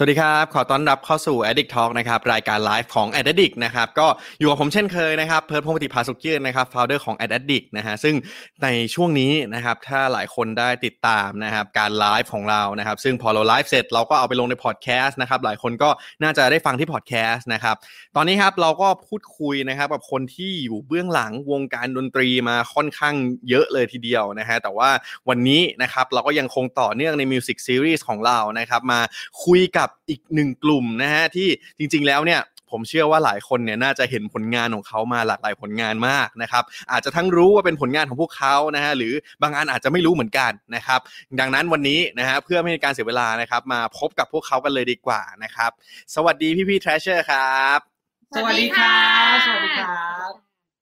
สวัสดีครับ ขอต้อนรับเข้าสู่ Addict Talk นะครับ รายการไลฟ์ของ Addict นะครับ ก็อยู่กับผมเช่นเคยนะครับ เพิร์ดพงศิภาสุกิจนะครับ founder ของ Addict นะฮะ ซึ่งในช่วงนี้นะครับ ถ้าหลายคนได้ติดตามนะครับ การไลฟ์ของเรานะครับ ซึ่งพอเราไลฟ์เสร็จเราก็เอาไปลงในพอดแคสต์นะครับ หลายคนก็น่าจะได้ฟังที่พอดแคสต์นะครับ ตอนนี้ครับเราก็พูดคุยนะครับกับคนที่อยู่เบื้องหลังวงการดนตรีมาค่อนข้างเยอะเลยทีเดียวนะฮะ แต่ว่าวันนี้นะครับเราก็ยังคงต่อเนื่องในมิวสิกซีรีส์ของเรานะครับ มาคุยกับอีกหนึ่งกลุ่มนะฮะที่จริง ๆ แล้วเนี่ยผมเชื่อว่าหลายคนเนี่ยน่าจะเห็นผลงานของเขามาหลากหลายผลงานมากนะครับ อาจจะทั้งรู้ว่าเป็นผลงานของพวกเขานะฮะหรือบางอันอาจจะไม่รู้เหมือนกันนะครับ ดังนั้นวันนี้นะฮะเพื่อไม่ให้การเสียเวลานะครับ มาพบกับพวกเขากันเลยดีกว่านะครับ สวัสดีพี่พี่ๆ Treasure ครับ สวัสดีครับสวัสดีครับ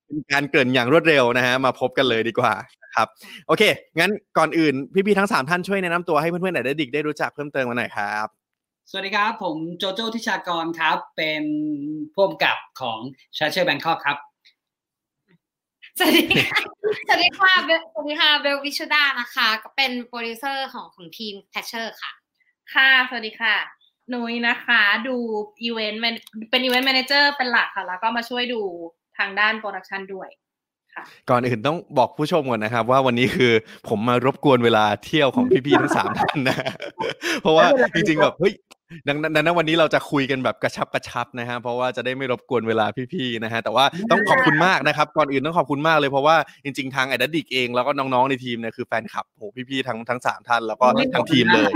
เป็นการเกริ่นอย่างรวดเร็วนะฮะมาพบกันเลยดีกว่านะครับโอเค งั้นก่อนอื่นพี่ๆทั้ง 3 ท่านช่วยแนะนำตัวให้เพื่อนๆไหนได้ดิกได้รู้จักเพิ่มเติมมาหน่อยครับ สวัสดีครับ ผมโจโจ้ทิชากรครับ เป็นผู้กำกับของชาเชอร์แบงคอกครับ สวัสดีค่ะสวัสดีค่ะเบลสวัสดีค่ะเบลวิชุดานะคะ ก็เป็นโปรดิวเซอร์ของของทีมแทชเชอร์ค่ะ ค่ะ สวัสดีค่ะ นุ้ยนะคะ ดูอีเวนต์เป็น event manager เป็นหลักค่ะ แล้วก็มาช่วยดูทางด้านโปรดักชันด้วยค่ะก่อนอื่นต้องบอกผู้ชมก่อนนะครับ ว่าวันนี้คือผมมารบกวนเวลาเที่ยวของพี่ๆทั้งสามท่านนะ เพราะว่าจริงๆแบบเฮ้ย ดังนั้นดังนั้นวันนี้เราจะคุยกันแบบกระชับกระชับนะฮะเพราะว่าจะได้ไม่รบกวนเวลาพี่ๆนะฮะแต่ว่าต้องขอบคุณมากนะครับก่อนอื่นต้องขอบคุณมากเลยเพราะว่าจริง ๆ ทางไอดัดดิกเองแล้วก็น้องๆในทีมเนี่ยคือแฟนคลับโหพี่ๆทั้งทั้งสามท่านแล้วก็ทั้งทีมเลย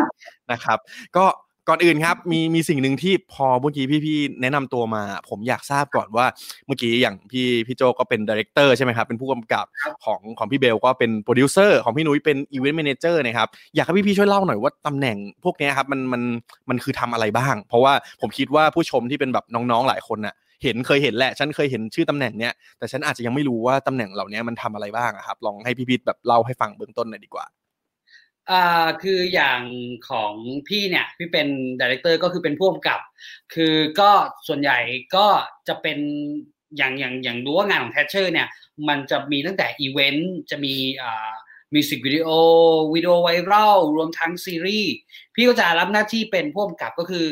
นะครับ ก็ ก่อนอื่นครับมีมีสิ่งหนึ่งที่พอเมื่อกี้พี่ๆแนะนำตัวมา ผมอยากทราบก่อนว่าเมื่อกี้อย่างพี่พี่โจก็เป็น director ใช่ไหมครับเป็นผู้กำกับของของพี่เบลก็เป็นโปรดิวเซอร์ของพี่นุ้ยเป็น event manager นะครับอยากให้พี่ๆช่วยเล่าหน่อยว่าตำแหน่งพวกนี้ครับมันมันมันคือทำอะไรบ้าง เพราะว่าผมคิดว่าผู้ชมที่เป็นแบบน้องๆหลายคนน่ะเห็นเคยเห็นแหละฉันเคยเห็นชื่อตำแหน่งเนี้ยแต่ฉันอาจจะยังไม่รู้ว่าตำแหน่งเหล่านี้มันทำอะไรบ้างครับลองให้พี่ๆแบบเล่าให้ฟังเบื้องต้นหน่อยดีกว่า อ่าคืออย่างของพี่เนี่ยพี่เป็น director ก็คือเป็นผู้กำกับ คือก็ส่วนใหญ่ก็จะเป็นอย่างอย่างอย่างรู้ว่างานของแทชเชอร์เนี่ยมันจะมีตั้งแต่อีเวนต์จะมีอ่ามิวสิกวิดีโอวิดีโอไวรัลรวมทั้งซีรีส์พี่ก็จะรับหน้าที่เป็นผู้กำกับก็คือ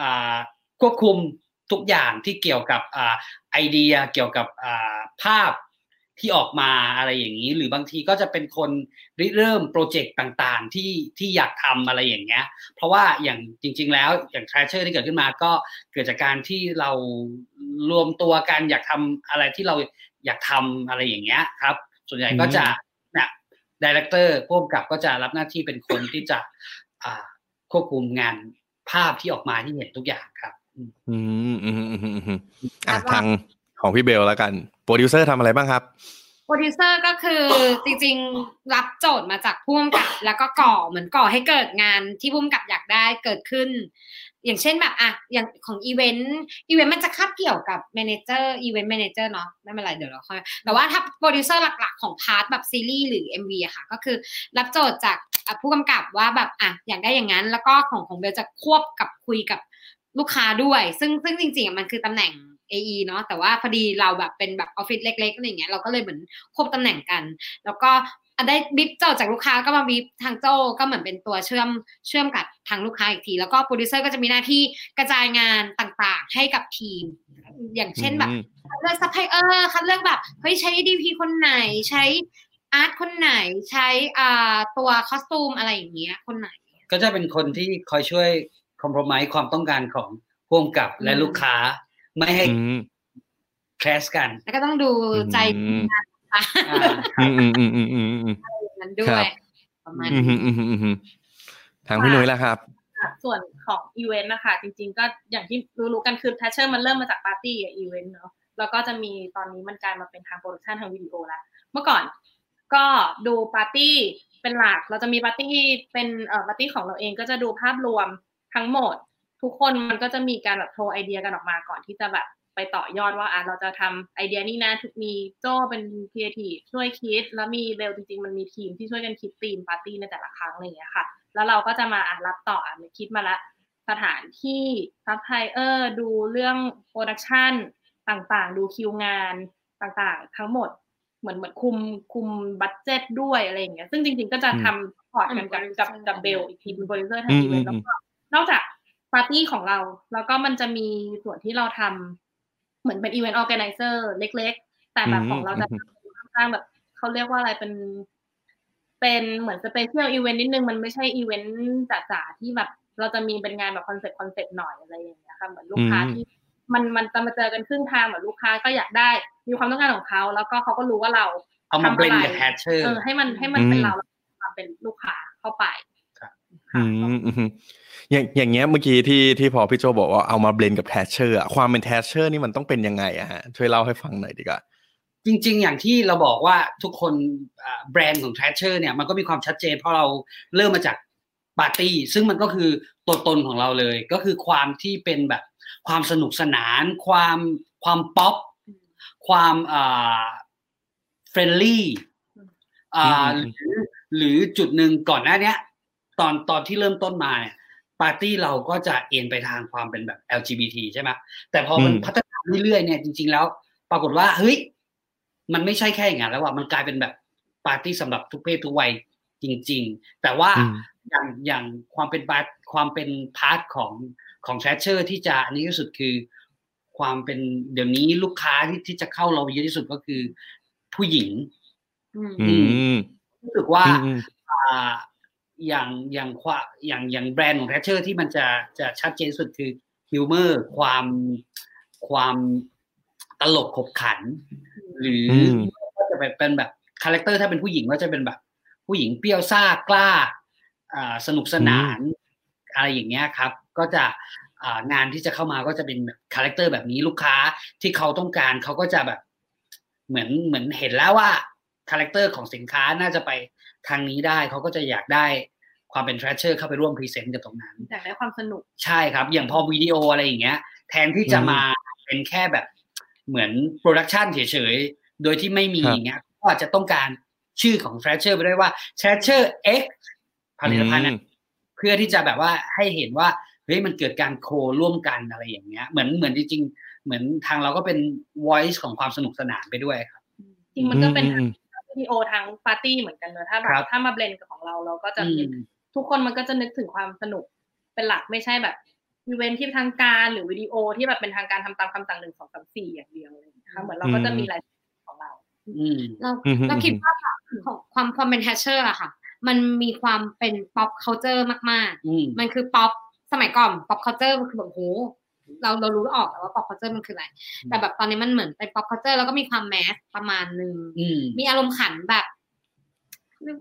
อ่าควบคุมทุกอย่างที่เกี่ยวกับอ่าไอเดียเกี่ยวกับอ่าภาพ ที่ออกมาอะไรอย่างนี้ หรือบางทีก็จะเป็นคนริเริ่มโปรเจกต์ต่างๆที่ที่อยากทำอะไรอย่างเงี้ย เพราะว่าอย่างจริง ๆ แล้วอย่าง t r a เชอร์ที่เกิดขึ้นมาก็เกิดจากการที่เรารวมตัวกันอยากทำอะไรที่เราอยากทำอะไรอย่างเงี้ยครับ ส่วนใหญ่ก็จะเนี่ย director ผู้กำกับก็จะรับหน้าที่เป็นคนที่จะอ่าควบคุมงานภาพที่ออกมาที่เห็นทุกอย่างครับ อืมอืมอืมอืมอืมอะทาง ของพี่เบลแล้วกันโปรดิวเซอร์ทำอะไรบ้างครับโปรดิวเซอร์ก็คือจริงๆรับโจทย์มาจากผู้กำกับ แล้วก็ก่อเหมือนก่อให้เกิดงานที่ผู้กำกับอยากได้เกิดขึ้น อย่างเช่นแบบอะอย่างของอีเวนต์อีเวนต์มันจะคาบเกี่ยวกับ manager event manager เนาะไม่เป็นไรเดี๋ยวเราค่อยแต่ว่าถ้าโปรดิวเซอร์หลักๆของ part แบบซีรีส์หรือ MV อะค่ะ ก็คือรับโจทย์จากผู้กำกับว่าแบบอะอยากได้อย่างนั้น แล้วก็ของของเบลจะควบกับคุยกับลูกค้าด้วย ซึ่งซึ่งจริงๆมันคือตำแหน่ง AE เนาะแต่ว่าพอดีเราแบบเป็นแบบออฟฟิศเล็กๆอะไรอย่างเงี้ยเราก็เลยเหมือนควบตำแหน่งกัน แล้วก็อะได้บิฟโจทย์จากลูกค้าก็มาบิฟทางโจ้ก็เหมือนเป็นตัวเชื่อมเชื่อมกับทางลูกค้าอีกที แล้วก็โปรดิวเซอร์ก็จะมีหน้าที่กระจายงานต่างๆ ให้กับทีม อย่างเช่นแบบอืมคัดเลือกซัพพลายเออร์คัดเลือกแบบเฮ้ยใช้ DP คนไหนใช้ art คนไหนใช้อ่าตัว costume อะไรอย่างเงี้ยคนไหน ก็จะเป็นคนที่คอยช่วยคอม p r o m i s e ความต้องการของผู้กำกับและอืมลูกค้า ไม่ให้อืม clash กัน แล้วก็ต้องดูใจอืมค่ะอ่าอืมอืมอืมอืมอืมอืมนั้นด้วยครับงบประมาณอืมนี้อืมอืมอืมอืมทางพี่นุ้ยแล้วครับค่ะส่วนของอีเวนต์นะคะจริง ๆ ก็อย่างที่รู้ๆกันคือ Trasher มันเริ่มมาจากปาร์ตี้กับอีเวนต์เนาะแล้วก็จะมีตอนนี้มันกลายมาเป็นทาง production ทางวิดีโอแล้วเมื่อก่อนก็ดูปาร์ตี้เป็นหลัก เราจะมีปาร์ตี้เป็นเอ่อปาร์ตี้ของเราเองก็จะดูภาพรวมทั้งหมด ทุกคนมันก็จะมีการแบบ throw ไอเดียกันออกมาก่อนที่จะแบบไปต่อยอดว่าอะเราจะทำไอเดียนี้นะทุกมีโจ้เป็นครีเอทีฟช่วยคิด แล้วมีเบลจริงๆ มันมีทีมที่ช่วยกันคิดธีมปาร์ตี้ในแต่ละครั้งอะไรอย่างเงี้ยค่ะ แล้วเราก็จะมาอะรับต่ออะคิดมาละสถานที่ซัพพลายเออร์ดูเรื่อง production ต่างๆ ดูคิวงานต่างๆ ทั้งหมดเหมือนเหมือนคุมคุม budget ด้วยอะไรอย่างเงี้ยซึ่งจริงๆก็จะทำ support กันกับกับกับเบลอีกทีเป็นโปรดิวเซอร์ทางอีเวนต์แล้วก็นอกจาก ปาร์ตี้ของเรา แล้วก็มันจะมีส่วนที่เราทำเหมือนเป็น event organizer เล็ก ๆ แต่แบบของเราจะค่อนข้างแบบเขาเรียกว่าอะไรเป็นเป็นเหมือน special event นิดนึงมันไม่ใช่อีเวนต์จ๋าๆที่แบบเราจะมีเป็นงานแบบคอนเซ็ปต์คอนเซ็ปต์หน่อยอะไรอย่างเงี้ยค่ะเหมือนลูกค้าที่มันมันจะมาเจอกันครึ่งทางเหมือนลูกค้าก็อยากได้ มีความต้องการของเขา แล้วก็เขาก็รู้ว่าเราเอามาทำ blend อะไรกับ Trasher เออให้มันให้มันเป็นเราแล้วความเป็นลูกค้าเข้าไปอืม อืมอย่างอย่างเงี้ยเมื่อกี้ที่ที่พอพี่โจ้บอกว่าเอามา blend กับ Trasher อะความเป็น Trasher นี่มันต้องเป็นยังไงอะฮะช่วยเล่าให้ฟังหน่อยดีกว่าจริง ๆ อย่างที่เราบอกว่าทุกคนอ่าแบรนด์ของ t r a s h e r เนี่ยมันก็มีความชัดเจน เพราะเราเริ่มมาจากปาร์ตี้ ซึ่งมันก็คือตัวตนของเราเลย ก็คือความที่เป็นแบบความสนุกสนาน ความความป๊อปความอ่า friendly อ่าอืหมรือหรือจุดหนึ่งก่อนหน้าเนี้ยตอนตอนที่เริ่มต้นมาเนี่ย ปาร์ตี้เราก็จะ lean ไปทางความเป็นแบบ LGBT ใช่ไหมแต่พอมันอืมพัฒนาเรื่อยๆเนี่ยจริง ๆ แล้ว ปรากฏว่าเฮ้ยมันไม่ใช่แค่อย่างนั้นแล้วว่ามันกลายเป็นแบบปาร์ตี้สำหรับทุกเพศทุกวัยจริง ๆ แต่ว่าอืมอย่างอย่างความเป็นปาร์ตความเป็น part ของของ Trasher ที่จะอันนี้ที่สุดคือ ความเป็นเดี๋ยวนี้ลูกค้าที่ที่จะเข้าเราเยอะที่สุดก็คือ ผู้หญิง อืมอืมรู้สึกว่า อืมอ่าอย่างอย่างควาอย่างอย่างแบรนด์ของ Trasher ที่มันจะจะชัดเจนที่สุดคือ humor ความความตลกขบขัน หรืออมก็จะแบบเป็นแบบ character ถ้าเป็นผู้หญิงก็จะเป็นแบบ ผู้หญิงเปรี้ยวซ่ากล้าอ่าสนุกสนาน อะไรอย่างเงี้ยครับ ก็จะอ่างานที่จะเข้ามาก็จะเป็นแบบ character แบบนี้ลูกค้าที่เขาต้องการเขาก็จะแบบ เหมือนเหมือนเห็นแล้วว่า character ของสินค้าน่าจะไป ทางนี้ได้เขาก็จะอยากได้ความเป็น t r a เชอร์เข้าไปร่วม present กับตรงนั้นอยากได้ความสนุกใช่ครับ อย่างพอวิดีโออะไรอย่างเงี้ย แทนที่จะอืมมาเป็นแค่แบบเหมือน production เฉยๆ โดยที่ไม่มีครับอย่างเงี้ยก็อาจจะต้องการชื่อของ t r a เชอร์ไปด้วยว่า Trasher X ผลิตภัณฑ์น่ะเพื่อที่จะแบบว่าให้เห็นว่าเฮ้ยมันเกิดการ co ร่วมกันอะไรอย่างเงี้ย เหมือนเหมือนจริงๆเหมือนทางเราก็เป็น voice ของความสนุกสนานไปด้วยครับจริงมันก็เป็นอืม วิดีโอทั้งปาร์ตี้เหมือนกันเนอะถ้าแบบครับถ้ามา blend กับของเราเราก็จะอืมทุกคนมันก็จะนึกถึงความสนุกเป็นหลักไม่ใช่แบบอีเวนท์ที่ทางการหรือวิดีโอที่แบบเป็นทางการทำตามคำสั่งหนึ่งสองสามสี่อย่างเดียวอะไรอย่างเลยนะคะเหมือนเราก็จะมีรายของเราอืมเราอืมเราคิดว่าของความความเป็น Trasher อะค่ะ มันมีความเป็น pop culture มากอืมๆมันคือ pop สมัยก่อน pop culture มันคือแบบโห เราเรารู้ออกแล้วว่า pop culture มันคืออะไร แต่แบบตอนนี้มันเหมือนเป็น pop culture แล้วก็มีความ mass ประมาณหนึ่งอืมมีอารมณ์ขันแบบ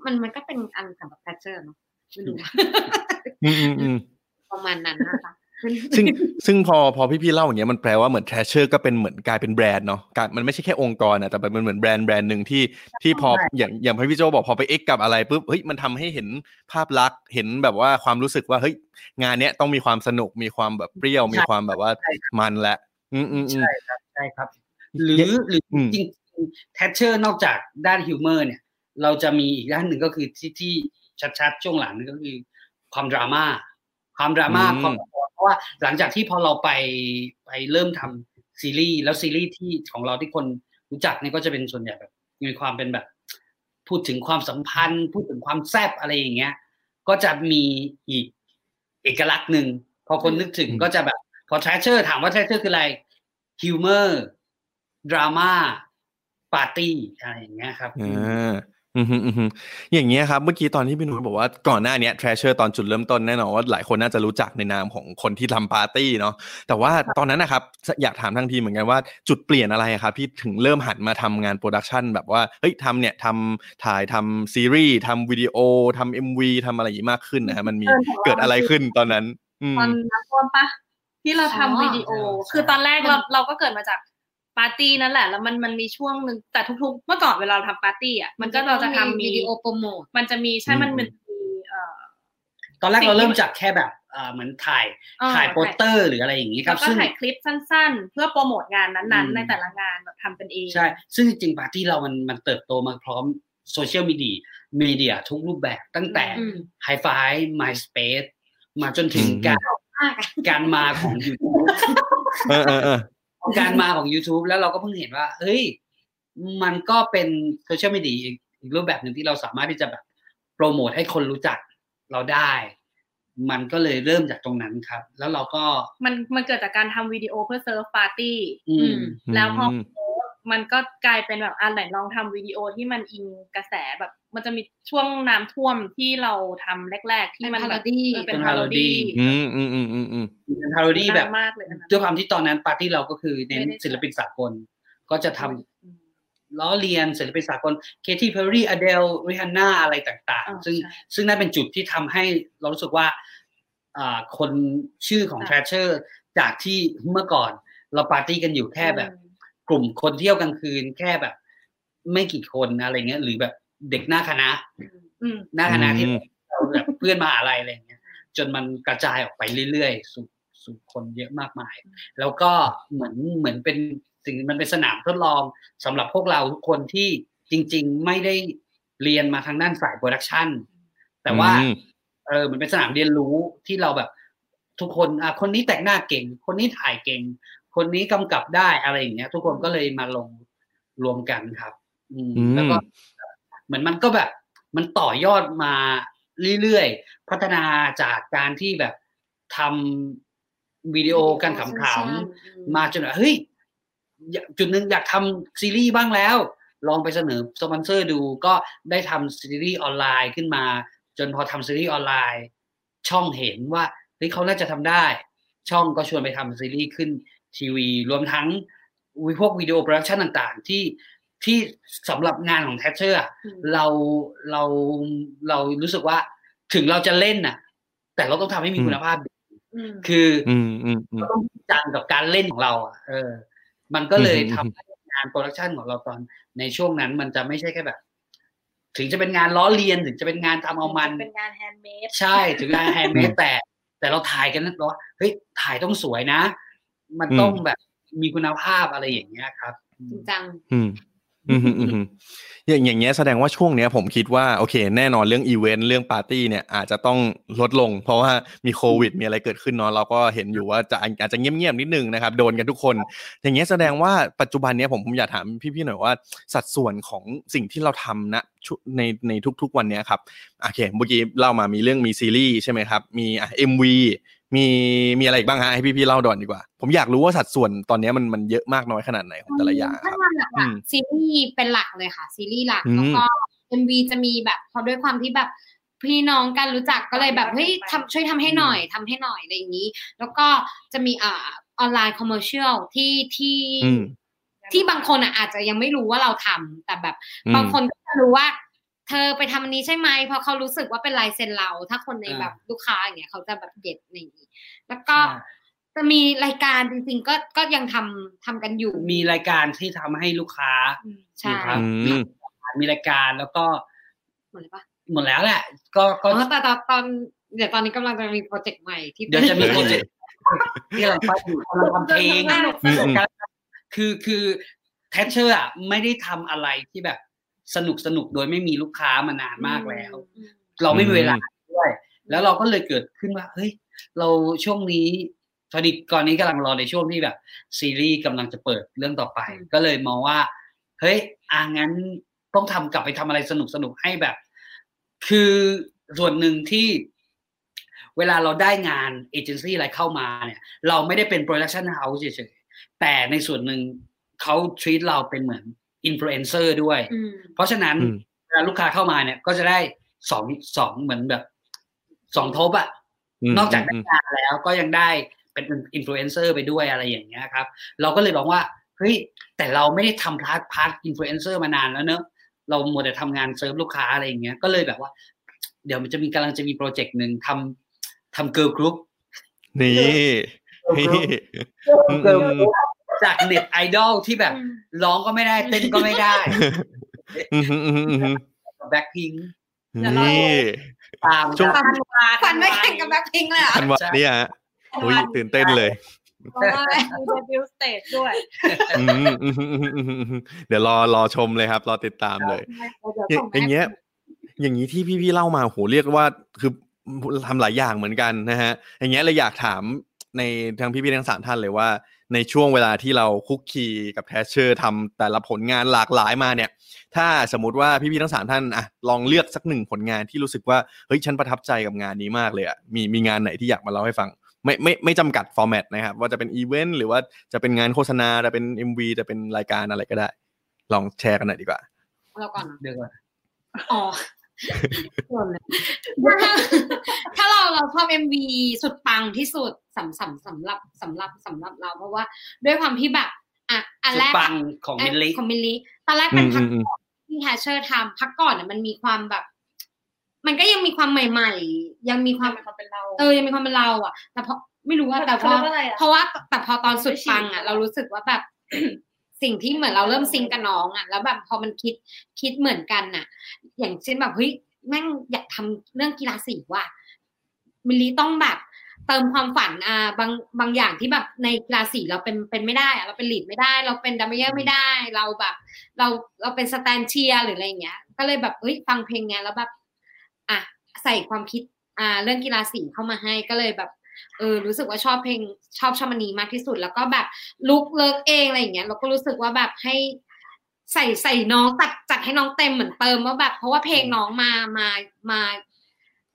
มันมันก็เป็นอารมณ์ขันแบบ Trasher เนาะไม่รู้อืมอืมอืมประมาณนั้นนะคะ ซึ่งซึ่งพอพอพี่ๆเล่าอย่างเงี้ยมันแปลว่าเหมือน Trasher ก็เป็นเหมือนกลายเป็นแบรนด์เนาะการมันไม่ใช่แค่องค์กรนะแต่มันเหมือนแบรนด์แบรนด์หนึ่งที่ที่พอใช่อย่างอย่างพี่โจบอกพอไป X กับอะไรปุ๊บเฮ้ยมันทำให้เห็นภาพลักษณ์เห็นแบบว่าความรู้สึกว่าเฮ้ยงานเนี้ยต้องมีความสนุกมีความแบบเปรี้ยวมีความแบบว่าใช่ครับมันและอืมอืมอืมใช่ครับใช่ครับ หรือหรืออืมจริงๆ Trasher นอกจากด้าน humor เนี่ย เราจะมีอีกด้านหนึ่งก็คือที่ที่ชัดๆช่วงหลังนี่ก็คือความดราม่าความดราม่าอืมความเพ ราะว่าหลังจากที่พอเราไปไปเริ่มทำซีรีส์แล้วซีรีส์ที่ของเราที่คนรู้จักเนี่ยก็จะเป็นส่วนใหญ่แบบมีความเป็นแบบ พูดถึงความสัมพันธ์ พูดถึงความแซบอะไรอย่างเงี้ย ก็จะมีอีกเอกลักษณ์หนึ่งพอคนนึกถึงก็จะแบบพอ Trasher ถามว่า Trasher คืออะไร humor ดราม่าปาร์ตี้อะไรอย่างเงี้ยครับ อ่าอืมฮึอืมฮึอย่างเงี้ยครับเมื่อกี้ตอนที่พี่หนุ่ยบอกว่าก่อนหน้าเนี้ย Trasher ตอนจุดเริ่มต้นแน่นอนว่าหลายคนน่าจะรู้จักในนามของคนที่ทำปาร์ตี้เนาะแต่ว่าตอนนั้นนะครับอยากถามทางทีมเหมือนกันว่าจุดเปลี่ยนอะไรอะครับที่ถึงเริ่มหันมาทำงาน production แบบว่าเฮ้ยทำเนี่ยทำถ่ายทำซีรีส์ทำวิดีโอทำ MV ทำอะไรอย่างงี้มากขึ้นนะฮะมันมีเออของเราเกิดอะไรขึ้นตอนนั้นอืมตอนน้ำท่วมปะที่เราทำอ๋อวิดีโอใช่คือตอนแรกเราเราก็เกิดมาจาก ปาร์ตี้นั่นแหละ แล้วมันมันมีช่วงหนึ่งแต่ทุกๆ เมื่อก่อนเวลาเราทำปาร์ตี้อะมันก็เราจะทำมีวิดีโอโปรโมทมันจะมีใช่มันอืมมันมีเอ่อตอนแรกสิ่งเราที่เริ่มจากแค่แบบอ่าเหมือนถ่ายเออถ่ายโปสเตอร์หรืออะไรอย่างนี้ครับแล้วก็ซึ่งถ่ายคลิปสั้นๆ เพื่อโปรโมทงานนั้นอืมๆในแต่ละงานแบบทำกันเองใช่ ซึ่งจริงๆปาร์ตี้เรามันมันเติบโตมาพร้อมโซเชียลมีเดียมีเดียทุกรูปแบบตั้งแต่อืมไฮไฟ MySpace มาจนถึงอืมการมากอะการมาของ YouTube เออเออเออ การมาของ YouTube แล้วเราก็เพิ่งเห็นว่า เฮ้ย มันก็เป็นโซเชียลมีเดียอีกอีกรูปแบบหนึ่งที่เราสามารถที่จะแบบโปรโมทให้คนรู้จักเราได้ มันก็เลยเริ่มจากตรงนั้นครับ แล้วเราก็มันมันเกิดจากการทำวิดีโอเพื่อเซิร์ฟปาร์ตี้อืมแล้วพออื มโพสต์มันก็กลายเป็นแบบอันไหนลองทำวิดีโอที่มันอิงกระแสแบบ มันจะมีช่วงน้ำท่วมที่เราทำแรก ๆ ที่มันแบบ parody เออเป็นเป็นพาโร parody ดี้อืมอืมอืมอืมอืมเป็น parody แบบมากเลยอันนั้นด้วยความที่ตอนนั้นปาร์ตี้เราก็คือเน้นไม่ได้ศิลปินสากลก็จะทำอืมล้อเลียนศิลปินสากล Katy Perry Adele Rihanna อะไรต่างอ่าๆซึ่งใช่ซึ่งนั่นเป็นจุดที่ทำให้เรารู้สึกว่าอ่าคนชื่อของค่ะ Trasher จากที่เมื่อก่อนเราปาร์ตี้กันอยู่แค่แบบ กลุ่มคนเที่ยวกลางคืนแค่แบบ ไม่กี่คนอะไรเงี้ย หรือแบบเด็กหน้าคณะอืมหน้าคณะที่อืมเราแบบเพื่อนมหาอะไรอะไรเงี้ย จนมันกระจายออกไปเรื่อยๆสู่สู่คนเยอะมากมาย แล้วก็เหมือนเหมือนเป็นสิ่งมันเป็นสนามทดลองสำหรับพวกเราทุกคนที่จริง ๆ ไม่ได้เรียนมาทางด้านสายโปรดักชันแต่ว่าอืมเออมันเป็นสนามเรียนรู้ที่เราแบบทุกคนอะคนนี้แต่งหน้าเก่ง คนนี้ถ่ายเก่ง คนนี้กำกับได้อะไรอย่างเงี้ย ทุกคนก็เลยมาลงรวมกันครับอืมอืมแล้วก็เหมือนมันก็แบบ มันต่อยอดมาเรื่อยๆ พัฒนาจากการที่แบบทำวิดีโอกันขำๆมาจนแบบเฮ้ยอยากจุดหนึ่งอยากทำซีรีส์บ้างแล้ว ลองไปเสนอสปอนเซอร์ดูก็ได้ทำซีรีส์ออนไลน์ขึ้นมา จนพอทำซีรีส์ออนไลน์ ช่องเห็นว่าเฮ้ยเขาน่าจะทำได้ ช่องก็ชวนไปทำซีรีส์ขึ้น ทีวี รวมทั้งวิพวกวิดีโอ production ต่างๆ ที่ที่สำหรับงานของ Trasher อืมเราเราเรารู้สึกว่าถึงเราจะเล่นน่ะ แต่เราต้องทำให้มีอืมคุณภาพดีอืมคืออืมอืมอืมเราต้องจริงจังกับการเล่นของเราอะเออ มันก็เลยอืมทำให้งาน production ของเราตอนในช่วงนั้นมันจะไม่ใช่แค่แบบ ถึงจะเป็นงานล้อเลียนถึงจะเป็นงานทำเอามันเป็นงาน handmade ใช่ถึงงาน handmade แต่ แต่เราถ่ายกันนะว่าเฮ้ยถ่ายต้องสวยนะ มันต้องแบบมีคุณภาพอะไรอย่างเงี้ยครับจริงจังอืมอืมอืมอืมอย่างอย่างเงี้ยแสดงว่าช่วงเนี้ยผมคิดว่าโอเค แน่นอนเรื่องอีเวนต์เรื่องปาร์ตี้เนี่ยอาจจะต้องลดลง เพราะว่ามีโควิด มีอะไรเกิดขึ้นเนาะเราก็เห็นอยู่ว่าจะอาจจะเงียบๆนิดนึงนะครับโดนกันทุกคน อย่างเงี้ยแสดงว่าปัจจุบันเนี้ยผมผมอยากถามพี่ๆหน่อยว่า สัดส่วนของสิ่งที่เราทำนะชุในในทุกๆวันเนี้ยครับโอเคเมื่อกี้เล่ามามีเรื่องมีซีรีส์ใช่ไหมครับมีอะ MV มีมีอะไรอีกบ้างฮะให้พี่ๆเล่าด่วนดีกว่า ผมอยากรู้ว่าสัดส่วนตอนเนี้ยมันมันเยอะมากน้อยขนาดไหนของแต่ละอย่างคถ้างานหลักอืมๆซีรีส์เป็นหลักเลยค่ะ ซีรีส์หลักอืมแล้วก็ MV จะมีแบบพอด้วยความที่แบบพี่น้องกันรู้จักก็เลยแบบเฮ้ยทำช่วยทำให้หน่อยทำให้หน่อยอะไรอย่างนี้ แล้วก็จะมีอ่า online commercial ที่ที่อืมที่บางคนอะอาจจะยังไม่รู้ว่าเราทำแต่แบบอืมบางคนก็จะรู้ว่า เธอไปทำอันนี้ใช่ไหมเพราะเขารู้สึกว่าเป็นลายเซ็นเรา ถ้าคนในอ่าแบบลูกค้าอย่างเงี้ยเขาจะแบบ get อะไรอย่างนี้แล้วก็ใช่จะมีรายการจริงๆ ก็ก็ยังทำทำกันอยู่ มีรายการที่ทำให้ลูกค้าใช่ครับอืมมีรายการแล้วก็หมดเลยปะหมดแล้วแหละ ก็ก็อ๋อแต่ตอนตอนเดี๋ยวตอนนี้กำลังจะมีโปรเจกต์ใหม่ที่เดี๋ยวจะมีโปรเจกต์ที่เราไปอยู่กำลังทำเพลงสนุกอืมอืมคือคือแทชเชอร์อะไม่ได้ทำอะไรที่แบบ สนุกสนุกโดยไม่มีลูกค้ามานานมากแล้ว เราไม่มีเวลาด้วย แล้วเราก็เลยเกิดขึ้นว่าเฮ้ยเราช่วงนี้พอดีก่อนนี้กำลังรอในช่วงที่แบบ ซีรีส์กำลังจะเปิดเรื่องต่อไปอืมก็เลยมองว่า เฮ้ยอ่างั้นต้องทำกลับไปทำอะไรสนุกสนุกให้แบบ คือส่วนหนึ่งที่เวลาเราได้งานเอเจนซี่อะไรเข้ามาเนี่ย เราไม่ได้เป็น production house เฉยๆแต่ในส่วนหนึ่งเขา treat เราเป็นเหมือน อินฟลูเอนเซอร์ด้วยอืมเพราะฉะนั้นอืมเวลาลูกค้าเข้ามาเนี่ยก็จะได้สองสองเหมือนแบบสองทบอะมนอกจากได้มงานแล้วก็ยังได้เป็นอินฟลูเอนเซอร์ไปด้วยอะไรอย่างเงี้ยครับ เราก็เลยบอกว่าเฮ้ยแต่เราไม่ได้ทำ part part influencer มานานแล้วเนอะเรามัวแต่ทำงานเซิร์ฟลูกค้าอะไรอย่างเงี้ยก็เลยแบบว่า เดี๋ยวมันจะมีกำลังจะมี project หนึ่งทำทำ girl group นี่นี่ อืมเกิร์ลกรุ๊ปจากเน็ตไอดอลที่แบบอืมร้องก็ไม่ได้ เต้นก็ไม่ได้อืมอืมอืมอืมแบ็คพิงเดี๋ยวรอนี่ตามช่วงธันวาขวัญไม่แข่งกับแบ็คพิงเลยเหรอะทันวันเนี่ยฮะอุ้ยตื่นเต้นเลยเพราะว่ามี debut stage ด้วยอืมอืมอืมอืมอืมอืมเดี๋ยวรอรอชมเลยครับ รอติดตามเลยเดี๋ยวอย่าส่งงอย่างเงี้ย อย่างนี้ที่พี่ๆเล่ามาโหเรียกว่าคือทำหลายอย่างเหมือนกันนะฮะ อย่างเงี้ยเลยอยากถามในทางพี่ๆทั้งสามท่านเลยว่า ในช่วงเวลาที่เราคลุกคลีกับ Trasher ทำแต่ละผลงานหลากหลายมาเนี่ย ถ้าสมมติว่าพี่ๆทั้งสามท่านอะลองเลือกสักหนึ่งผลงานที่รู้สึกว่าเฮ้ยฉันประทับใจกับงานนี้มากเลยอะมีมีงานไหนที่อยากมาเล่าให้ฟัง ไม่ไม่ไม่จำกัด format นะครับว่าจะเป็นอีเวนต์หรือว่าจะเป็นงานโฆษณาจะเป็น MV จะเป็นรายการอะไรก็ได้ ลองแชร์กันหน่อยดีกว่าเราก่อนนะเดี๋ยวก่อนอ๋อส่วนเลย ถ้าถ้าเราเราชอบเอ็มวีสุดปังที่สุดสำสำสำหรับสำหรับสำหรับเรา เพราะว่าด้วยความที่แบบอะอันสุแรดกปังของมิลลิของมิลลิตอนแรกเป็นอืมพักอืมก่อนที่แฮชเชอร์ทำพักก่อนเนี่ยมันมีความแบบ มันก็ยังมีความใหม่ ๆ ยังมีความความเป็นเรา เออยังมีความเป็นเราอะ แต่พอไม่รู้ว่าแต่พอเขาเรียกว่าอะไรอะเพราะว่าแต่พอตอนสุดปังไม่ชิอะนเรารู้สึกว่าแบบ สิ่งที่เหมือนเราเริ่มซิงกับน้องอะ แล้วแบบพอมันคิดคิดเหมือนกันอะ อย่างเช่นแบบเฮ้ยแม่งอยากทำเรื่องกีฬาสีว่ะมิลลีต้องแบบเติมความฝันอ่าบางบางอย่างที่แบบในกีฬาสีเราเป็นเป็นไม่ได้อะเราเป็น lead ไม่ได้ เราเป็น drum major ไม่ได้ เราแบบ เราเราเป็นสแตนด์เชียร์หรืออะไรเงี้ย ก็เลยแบบเฮ้ยฟังเพลงเนี้ยแล้วแบบ อะใส่ความคิดอ่าเรื่องกีฬาสีเข้ามาให้ก็เลยแบบ เออรู้สึกว่าชอบเพลงชอบชอบมันนี้มากที่สุด แล้วก็แบบลุกเลิกเองอะไรอย่างเงี้ยเราก็รู้สึกว่าแบบให้ใส่ใส่น้องตัดจัดให้น้องเต็มเหมือนเติมว่าแบบ เพราะว่าเพลงน้องมามามา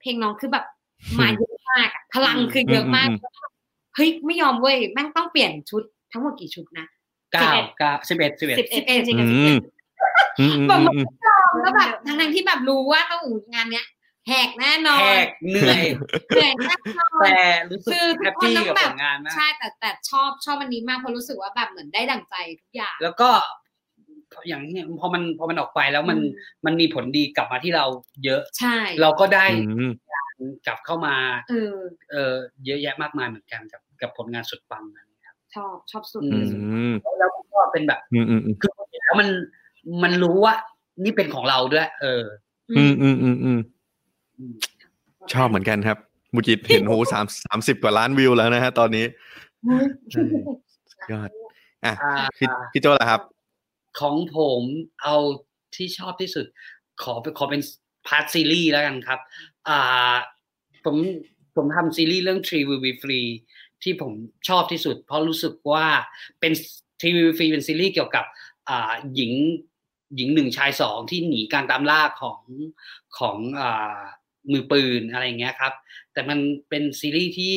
เพลงน้องคือแบบมาเยอะมากอะพลังคือเยอะมากอืมเฮ้ยไม่ยอมเว้ยแม่งต้องเปลี่ยนชุดทั้งหมดกี่ชุดนะเก้าเก้าสิบเอ็ดสิบเอ็ดสิบเอ็ด11จริงๆกับอืสิบเอ็มดอืมอืมแบบอืมก็แบบทั้งทั้งๆที่แบบรู้ว่าต้องอูงานเนี้ย แหกแน่นอแหนกเหนื่อยเหนื่อยแน่นอนแต่รู้สึกคือทุแฮกปคนปี้ต้องกับแบผบลงานมากใช่แต่แต่ชอบชอบอันนี้มากเพราะรู้สึกว่าแบบเหมือนได้ดั่งใจทุกอย่าง แล้วก็อย่างเนี้ยพอมันพอมันออกไปแล้วมันมันมีผลดีกลับมาที่เราเยอะใช่ เราก็ได้อืมกลับเข้ามาเออเออเยอะแยะมากมายเหมือนกันกับกับผลงานสุดปังนั้นครับชอบชอบสุดอือืมแล้วมันก็เป็นแบบอืมอืมอืมคือแล้วมันมันรู้ว่า นี่เป็นของเราด้วย เออ อืมอืมอืมอืมอืม ชอบเหมือนกันครับบุกิตเห็นโหสามสามสิบกว่าล้านวิวแล้วนะฮะตอนนี้ใช่ยอดอะอ่าพี่พี่โจล่ะครับ ของผมเอาที่ชอบที่สุด ขอขอเป็นพาร์ทซีรีส์แล้วกันครับ อ่า ผมผมทำซีรีส์เรื่อง Tree Will Be Free ที่ผมชอบที่สุด เพราะรู้สึกว่าเป็น Tree Will Be Free เป็นซีรีส์เกี่ยวกับอ่าหญิงหญิงหนึ่งชายสองที่หนีการตามล่าของของอ่า มือปืนอะไรอย่างเงี้ยครับ แต่มันเป็นซีรีส์ที่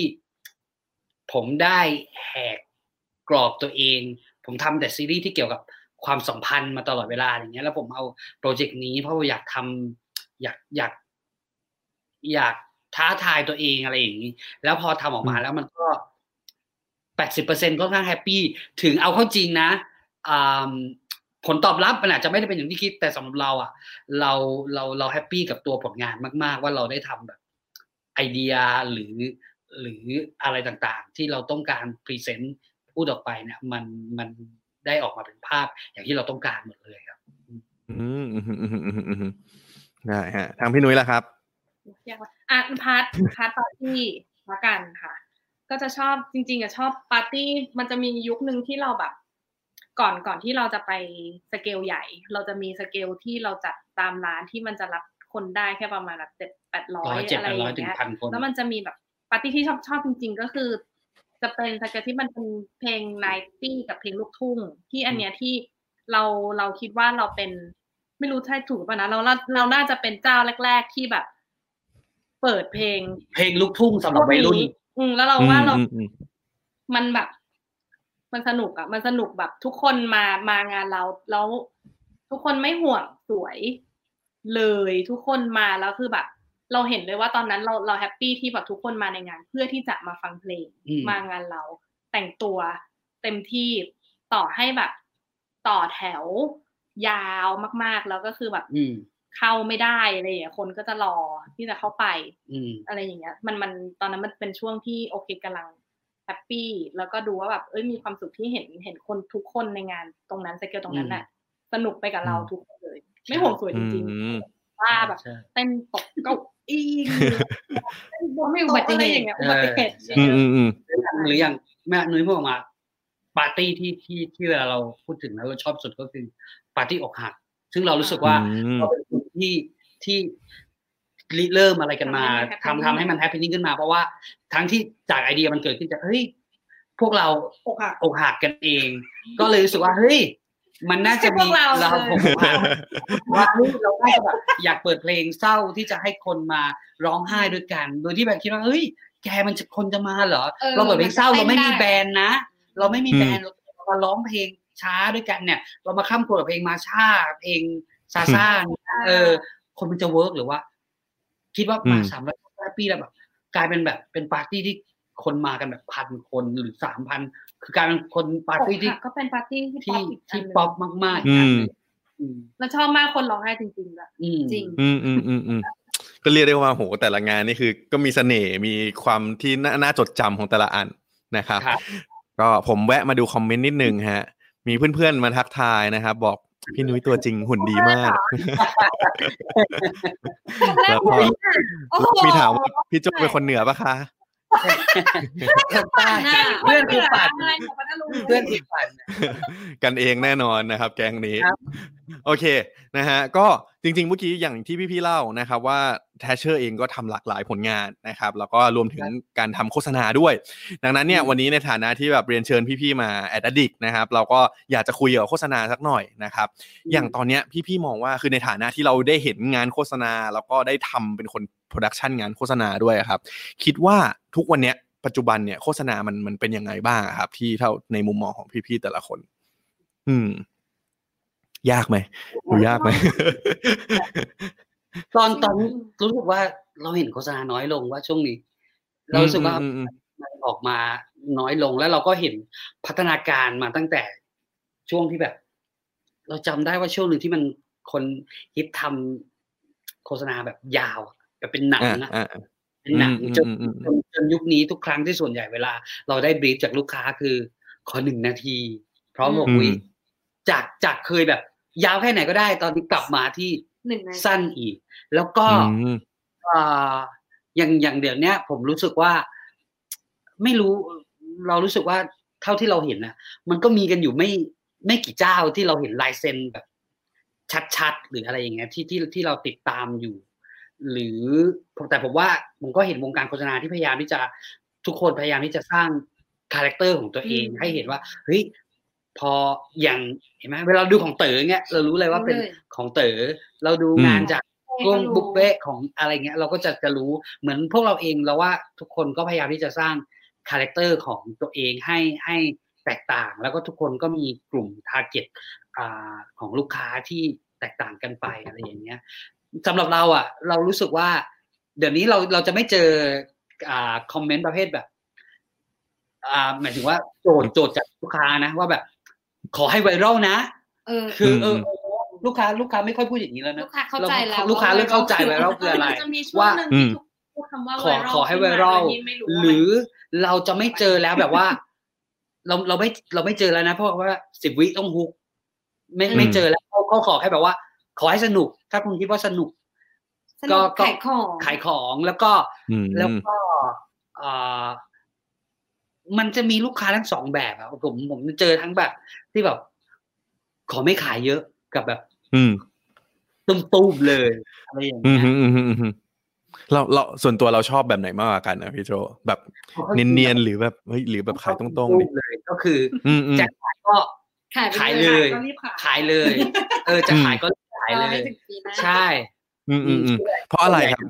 ผมได้แหกกรอบตัวเอง ผมทำแต่ซีรีส์ที่เกี่ยวกับความสัมพันธ์มาตลอดเวลาอย่างเงี้ย แล้วผมเอาโปรเจกต์นี้เพราะว่าอยากทำอยากอยาก อยากท้าทายตัวเองอะไรอย่างนี้ แล้วพอทำออกมาแล้วมันก็แปดสิบเปอร์เซ็นค่อนข้าง happy ถึงเอาเข้าจริงนะอ่า ผลตอบรับมันอาจจะไม่ได้เป็นอย่างที่คิดแต่สำหรับเราอะ เราเราเรา happy กับตัวผลงานมาก ๆ ว่าเราได้ทำแบบไอเดียหรือหรืออะไรต่างๆ ที่เราต้องการ present พูดออกไปเนี่ยมันมันได้ออกมาเป็นภาพอย่างที่เราต้องการหมดเลยครับอืมอืมอืมอืมอืมอืมได้ฮะทางพี่นุ้ยล่ะครับยากอะ part part ปาร์ตี้ละกันค่ะ ก็จะชอบจริงๆอะชอบปาร์ตี้มันจะมียุคหนึ่งที่เราแบบ ก่อนก่อนที่เราจะไปสเกลใหญ่ เราจะมีสเกลที่เราจัดตามร้านที่มันจะรับคนได้แค่ประมาณแบบเจ็ดแปดร้อยร้อยเจ็ดอะไรแปดอร้อยย่างถึงเงี้ยพันคนแล้วมันจะมีแบบปาร์ตี้ที่ชอบชอบจริง ๆ ก็คือ จะเป็นสเกลที่มันเป็นเพลง ninety กับเพลงลูกทุ่ง ที่อันเนี้ยที่เราเราคิดว่าเราเป็นไม่รู้ใช่ถูกป่ะนะเราเราเราน่าจะเป็นเจ้าแรก ๆ ที่แบบ เปิดเพลง เพลงลูกทุ่งสำหรับวัยรุ่น อืมแล้วเราว่าเราอืมอืมมันแบบ มันสนุกอะมันสนุกแบบทุกคนมามางานเราแล้วทุกคนไม่ห่วงสวย เลยทุกคนมาแล้วคือแบบ เราเห็นเลยว่าตอนนั้นเราเราแฮปปี้ที่แบบทุกคนมาในงาน เพื่อที่จะมาฟังเพลงอืมมางานเรา แต่งตัวเต็มที่ต่อให้แบบ ต่อแถวยาวมากๆ แล้วก็คือแบบอืมเข้าไม่ได้อะไรอย่างเงี้ยคนก็จะรอที่จะเข้าไปอืมอะไรอย่างเงี้ย มันมันตอนนั้นมันเป็นช่วงที่โอเคกำลัง แฮปปี้แล้วก็ดูว่าแบบเอ้ยมีความสุขที่เห็นเห็นคนทุกคนในงานตรงนั้นสเกลตรงนั้นน่ะ สนุกไปกับเราทุกคนเลย ไม่ห่วงสวยจริงอืมว่าแบบใช่เต้นตกเก้าอี้เต้นบนไม่อุโต๊ะบัติอะไรเหตุอย่างเงี้ยอุบัติเหตุอืมอืมอืมหรืออย่างแม่นุ้ยพูดออกมาปาร์ตี้ที่ที่ที่เวลาเราพูดถึงแล้วเราชอบสุดก็คือปาร์ตี้อกหัก ซึ่งเรารู้สึกว่าอืมเราเป็นคนที่ที่ ริเริ่มอะไรกันมาทำทำให้มัน happening ขึ้นมา เพราะว่าทั้งที่จากไอเดียมันเกิดขึ้นจากเฮ้ยพวกเราอกหักอกหักกันเอง ก็เลยรู้สึกว่าเฮ้ยมันน่าจะมีพวกเราเราผมอกหักว่าเฮ้ยเราน่าจะแบบอยากเปิดเพลงเศร้าที่จะให้คนมาร้องไห้ด้วยกัน โดยที่แบบคิดว่าเฮ้ย แกมันจะคนจะมาเหรอเออเราเปิดเพลงเศร้ามันจะเราไม่มีเต้นได้แบรนด์นะ เราไม่มีแบรนด์เรามาร้องเพลงช้าด้วยกันเนี่ย เรามาข้ามครัวกับเพลงมาชาเพลงซาซ่าเนี่ยเออ คนมันจะเวิร์กหรือว่า คิดว่ามาอืมสามร้อยปีแล้วแบบกลายเป็นแบบเป็นปาร์ตี้ที่คนมากันแบบพันคนหรือสามพันคือกลายเป็นคนปาร์ตี้ที่อกหักก็เป็นปาร์ตี้ที่ป๊ที่อปอีกอันที่หนึ่งป๊อปมากๆอืมอืมแล้วชอบมากคนร้องไห้จริงๆแบบอืมจริง อืมอืมอืมอืมก็เรียกได้ว่าโหแต่ละงานนี่คือ ก็มีเสน่ห์มีความที่น่าน่าจดจำของแต่ละอันนะครับครับ ก็ผมแวะมาดูคอมเมนต์นิดนึงฮะ มีเพื่อนๆมาทักทายนะครับ บอก พี่นุ้ยตัวจริงหุ่นดีมากแล้วก็โอ้โหมีถามว่าพี่โจเป็นคนเหนือปะคะใช่เพื่อนคือฝันอะไรของพัทลุงเพื่อนคือฝันกันเองแน่นอนนะครับ แก๊งนี้ครับ โอเคนะฮะก็จริงๆเมื่อกี้อย่างที่พี่ๆเล่านะครับว่า Trasher เองก็ทำหลากหลายผลงานนะครับแล้วก็รวมถึงการทำโฆษณาด้วย ดังนั้นเนี่ยอืมวันนี้ในฐานะที่แบบเรียนเชิญพี่ๆมา Addict นะครับเราก็อยากจะคุยเกี่ยวกับโฆษณาสักหน่อยนะครับอย่างตอนเนี้ยพี่ๆมองว่าคือในฐานะที่เราได้เห็นงานโฆษณา แล้วก็ได้ทำเป็นคน production งานโฆษณาด้วยอะครับคิดว่าทุกวันเนี้ยปัจจุบันเนี่ยโฆษณามันมันเป็นยังไงบ้างอะครับ ที่เท่าในมุมมองของพี่ๆแต่ละคน อืม ยากไหมดูยากไหมตอนตอนรู้สึกว่าเราเห็นโฆษณาน้อยลงว่าช่วงนี้ เรารู้สึกว่าอืมอืมมันออกมาน้อยลงแล้วเราก็เห็นพัฒนาการมาตั้งแต่ช่วงที่แบบ เราจำได้ว่าช่วงหนึ่งที่มันคนฮิตทำโฆษณาแบบยาวแบบเป็นหนังอ่าอะอ่าเป็นหนังอืมจนอืมอืมจนจนยุคนี้ทุกครั้งที่ส่วนใหญ่เวลา เราได้บรีฟจากลูกค้าคือ ขอหนึ่งนาทีพร้อมบอกอืมวิ จากจากเคยแบบ ยาวแค่ไหนก็ได้ ตอนนี้กลับมาที่หนึ่งนาทีสั้นอีก แล้วก็อืมอ่าอย่างอย่างเดี๋ยวเนี้ยผมรู้สึกว่า ไม่รู้ เรารู้สึกว่าเท่าที่เราเห็นนะมันก็มีกันอยู่ไม่ไม่กี่เจ้าที่เราเห็นลายเซ็นแบบ ชัดๆหรืออะไรอย่างเงี้ยที่ที่ที่เราติดตามอยู่ หรือแต่ผมว่าผมก็เห็นวงการโฆษณาที่พยายามที่จะทุกคนพยายามที่จะสร้าง character ของตัวเองอืมให้เห็นว่าเฮ้ย พออย่างเห็นไหมเวลาดูของเต๋อเงี้ยเรารู้เลยว่าเป็นรู้เลยของเต๋อเราดูงานจากวงบุฟเฟ่ของอะไรเงี้ย เราก็จะจะรู้เหมือนพวกเราเองเราว่าทุกคนก็พยายามที่จะสร้าง character ของตัวเองให้ให้แตกต่าง แล้วก็ทุกคนก็มีกลุ่ม target ของลูกค้าที่แตกต่างกันไปอะไรอย่างเงี้ยสำหรับเราอะ เรารู้สึกว่า เดี๋ยวนี้เราเราจะไม่เจออ่า comment ประเภทแบบอ่าหมายถึงว่าโจทย์โจทย์จากลูกค้านะว่าแบบ ขอให้ viral นะเออคือเอออืมเออลูกค้าลูกค้าไม่ค่อยพูดอย่างนี้แล้วนะลูกค้าเข้าใจแล้วลูกค้าเริ่มเข้าใจ viral คืออะไรจะมีช่วงว่าหนึ่งอืที่มทุกพูดคำว่าขอไวรัลขอให้ viral ขึ้นมาโดยที่ไม่รู้ว่าหรือเราจะไม่เจอแล้วแบบว่า เราเราไม่เราไม่เจอแล้วนะเพราะว่าสิบวิต้องฮุก ไม่อืมไม่เจอแล้วเขาเขาขอแค่แบบว่า ขอให้สนุก ถ้าคุณคิดว่าสนุกสนุกก็ขายของขายของแล้วก็อืมแล้วก็เอ่อ มันจะมีลูกค้าทั้งสองแบบอะผมผมเจอทั้งแบบ ที่แบบ ขอไม่ขายเยอะกับแบบ อืมตุ้มๆเลยอะไรอย่างอืเงี้มยอืมอืมอืมอืมเราเราส่วนตัวเราชอบแบบไหนมากกว่ากันนะพี่โจแบบเนียนๆหรือแบบเฮ้ยหรือแบบขายตรงๆดิเลย ก็คืออืมอืมจะขายก็ขายไปขายเลเลยยก็รีบขายขายเลย เออจะขายก็ขายเลรอให้ยถึงปีหน้าใช่อืมอืมอืมเพราะอะไรครับ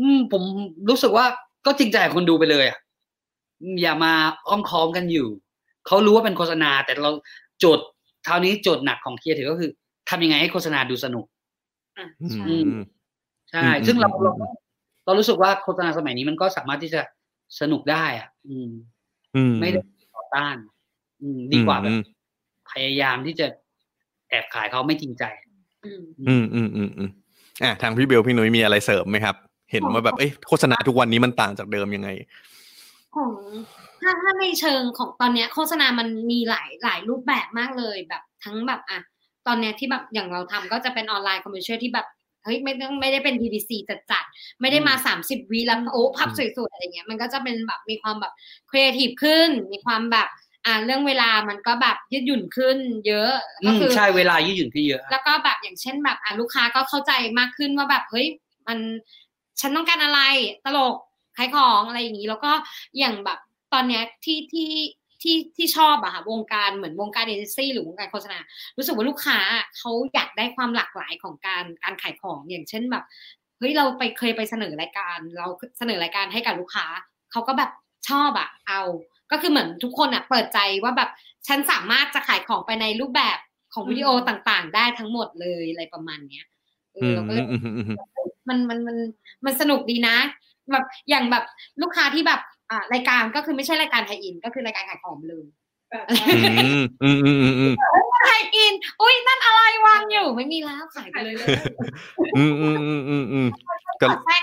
อืมผมรู้สึกว่าก็จริงใจกับคนดูไปเลยอะ อย่ามาอ้อมค้อมกันอยู่ เขารู้ว่าเป็นโฆษณา แต่เราโจทย์คราวนี้โจทย์หนักของเคียร์ถือก็คือทำยังไงให้โฆษณาดูสนุกอะอืมใช่อืมใช่อืมซึ่งเราอืมเราเรารู้สึกว่าโฆษณาสมัยนี้มันก็สามารถที่จะสนุกได้ อะ อืมอืมไม่ได้ต่อต้าน อืม ดีกว่าแบอืบมพยายามที่จะแอบขายเขาไม่จริงใจอืมอืมอืมอืมอืมอะทางพี่เบลพี่นุ้ยมีอะไรเสริมไหมครับ เห็นว่าแบบเอ้ยโฆษณาทุกวันนี้มันต่างจากเดิมยังไง ของถ้าถ้าในเชิงของตอนเนี้ยโฆษณามันมีหลายหลายรูปแบบมากเลยแบบทั้งแบบอะตอนเนี้ยที่แบบอย่างเราทำก็จะเป็น online commercial ที่แบบเอฮ้ยไม่ต้องไม่ได้เป็น TVC จัดจัดๆไม่ได้มาสามสิบวิแล้วโอ้ภาพสวยๆอะไรเงี้ยมันก็จะเป็นแบบมีความแบบครีเอทีฟขึ้น มีความแบบอ่าเรื่องเวลามันก็แบบยืดหยุ่นขึ้น เยอะอืก็มคือใช่เวลายืดหยุ่นที่เยอะ แล้วก็แบบอย่างเช่นแบบอะลูกค้าก็เข้าใจมากขึ้นว่าแบบเฮ้ยมันฉันต้องการอะไรตลก ขายของอะไรอย่างนี้แล้วก็อย่างแบบตอนเนี้ยที่ที่ที่ที่ชอบอะค่ะวงการเหมือนวงการเอเจนซี่หรือวงการโฆษณา รู้สึกว่าลูกค้าเขาอยากได้ความหลากหลายของการการขายของอย่างเช่นแบบเฮ้ยเราไปเคยไปเสนอรายการ เราเสนอรายการให้กับลูกค้าเขาก็แบบชอบอะเอา ก็คือเหมือนทุกคนอะเปิดใจว่าแบบฉันสามารถจะขายของไปในรูปแบบของวิดีโอต่างๆ ได้ทั้งหมดเลยอะไรประมาณเนี้ยเออือมเราก็เลยอืมอืมอืมมันมันมันมันสนุกดีนะ แบบอย่างแบบลูกค้าที่แบบอ่ารายการก็คือไม่ใช่รายการ tie-in ก็คือรายการขายของเลยอืมอืมอืมอืมอืม tie-in อุ้ยนั่นอะไรวางอยู่ไม่มีแล้วขายไปเลยอืมอืมอืมอืมอืมก็แทรก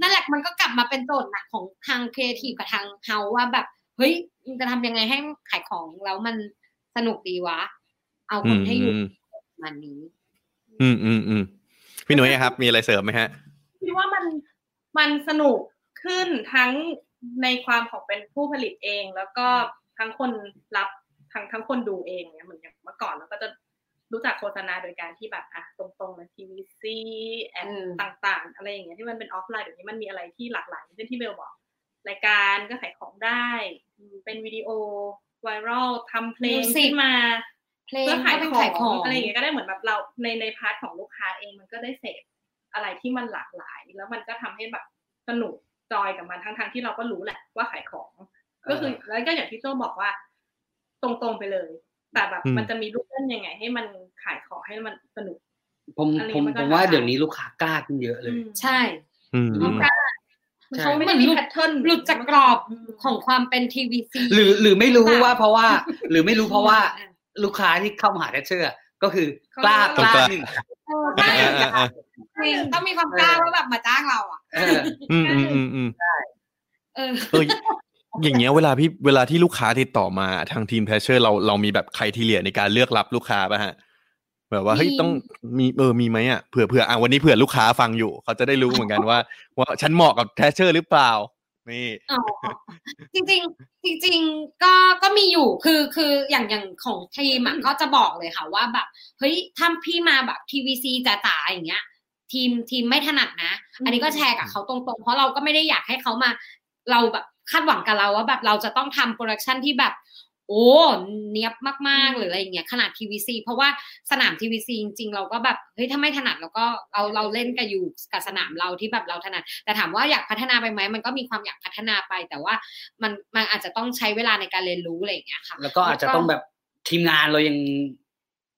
นั่นแหละมันก็กลับมาเป็นโจทย์หนักของทางครีเอทีฟกับทางเฮาว่าแบบ เฮ้ยมันจะทำยังไงให้ขายของแล้วมันสนุกดีวะ เอาอืคนมให้อยู่อืมประมันนี้ อืมอืมอืมพี่หนุ่ยครับ มีอะไรเสริมไหมฮะคิดว่ามัน มันสนุกขึ้นทั้งในความของเป็นผู้ผลิตเอง แล้วก็ทั้งคนรับทั้งทั้งคนดูเองเนี่ยเหมือนอย่างเมื่อก่อนเราก็จะรู้จักโฆษณาโดยการที่แบบอะตรงๆเลย TVC ad อืมต่างๆ อะไรอย่างเงี้ยที่มันเป็นออฟไลน์เดี๋ยวนี้มันมีอะไรที่หลากหลายเช่นที่เบลบอก รายการก็ขายของได้อืมเป็นวิดีโอ viral ทำเพลง music ขึ้นมาเพลงเพื่อขายก็เป็นขอขายของงอะไรอย่างเงี้ยก็ได้เหมือนแบบเราในใน part ของลูกค้าเองมันก็ได้เสพ อะไรที่มันหลากหลาย แล้วมันก็ทำให้แบบสนุก enjoy กับมันทั้งทางๆที่เราก็รู้แหละว่าขายของ ก็คือแล้วก็อย่างที่โจ้บอกว่า ตรงๆไปเลย แต่แบบอืมมันจะมีลูกเล่นยังไง ให้มันขายของให้มันสนุก ผมอะไรผมมันก็ผมว่าท้าทายเดี๋ยวนี้ลูกค้ากล้าขึ้นเยอะเลยอืมใช่อืมลูกค้ามันใช่เขาไม่ได้มี pattern หลุดจากกรอบของความเป็น TVC หรือหรือไม่รู้ว่าเพราะว่า หรือไม่รู้เพราะว่า ลูกค้าที่เข้ามาหาแทชเชอร์ก็คือกล้ากล้าหนึ่ง เออใช่อ่าอ่าอ่าจริงต้องมีความกล้าว่าแบบมาจ้างเราอะอืมอืมอืมอืมเอออย่างเงี้ยเวลาพี่เวลาที่ลูกค้าติดต่อมาทางทีมแพชเชอร์เราเรามีแบบ criteria ในการเลือกรับลูกค้าป่ะฮะแบบว่าเฮ้ยต้องมีเออมีไหมอะเผื่อเผื่ออะวันนี้เผื่อลูกค้าฟังอยู่ เขาจะได้รู้เหมือนกันว่า ว่าฉันเหมาะกับแพชเชอร์หรือเปล่า นี่อ๋อจริงๆจริงๆก็ก็มีอยู่คือคืออย่างอย่างของทีมอะก็จะบอกเลยค่ะว่าแบบเฮ้ยถ้าพี่มาแบบ TVC จ๋าๆอย่างเงี้ย ทีมทีมไม่ถนัดนะ อันนี้ก็แชร์กับเขาตรงๆ เพราะเราก็ไม่ได้อยากให้เขามา เราแบบคาดหวังกับเราว่าแบบเราจะต้องทำ production ที่แบบ โอ้เนียบมากๆหรืออะไรอย่างเงี้ยขนาด TVC เพราะว่าสนาม TVC จริงๆ เราก็แบบเฮ้ยถ้าไม่ถนัดเราก็เราเราเล่นกันอยู่กับสนามเราที่แบบเราถนัด แต่ถามว่าอยากพัฒนาไปไหมมันก็มีความอยากพัฒนาไป แต่ว่ามันมันอาจจะต้องใช้เวลาในการเรียนรู้อะไรอย่างเงี้ยค่ะ แล้วก็อาจจะต้องแบบทีมงานเรายัง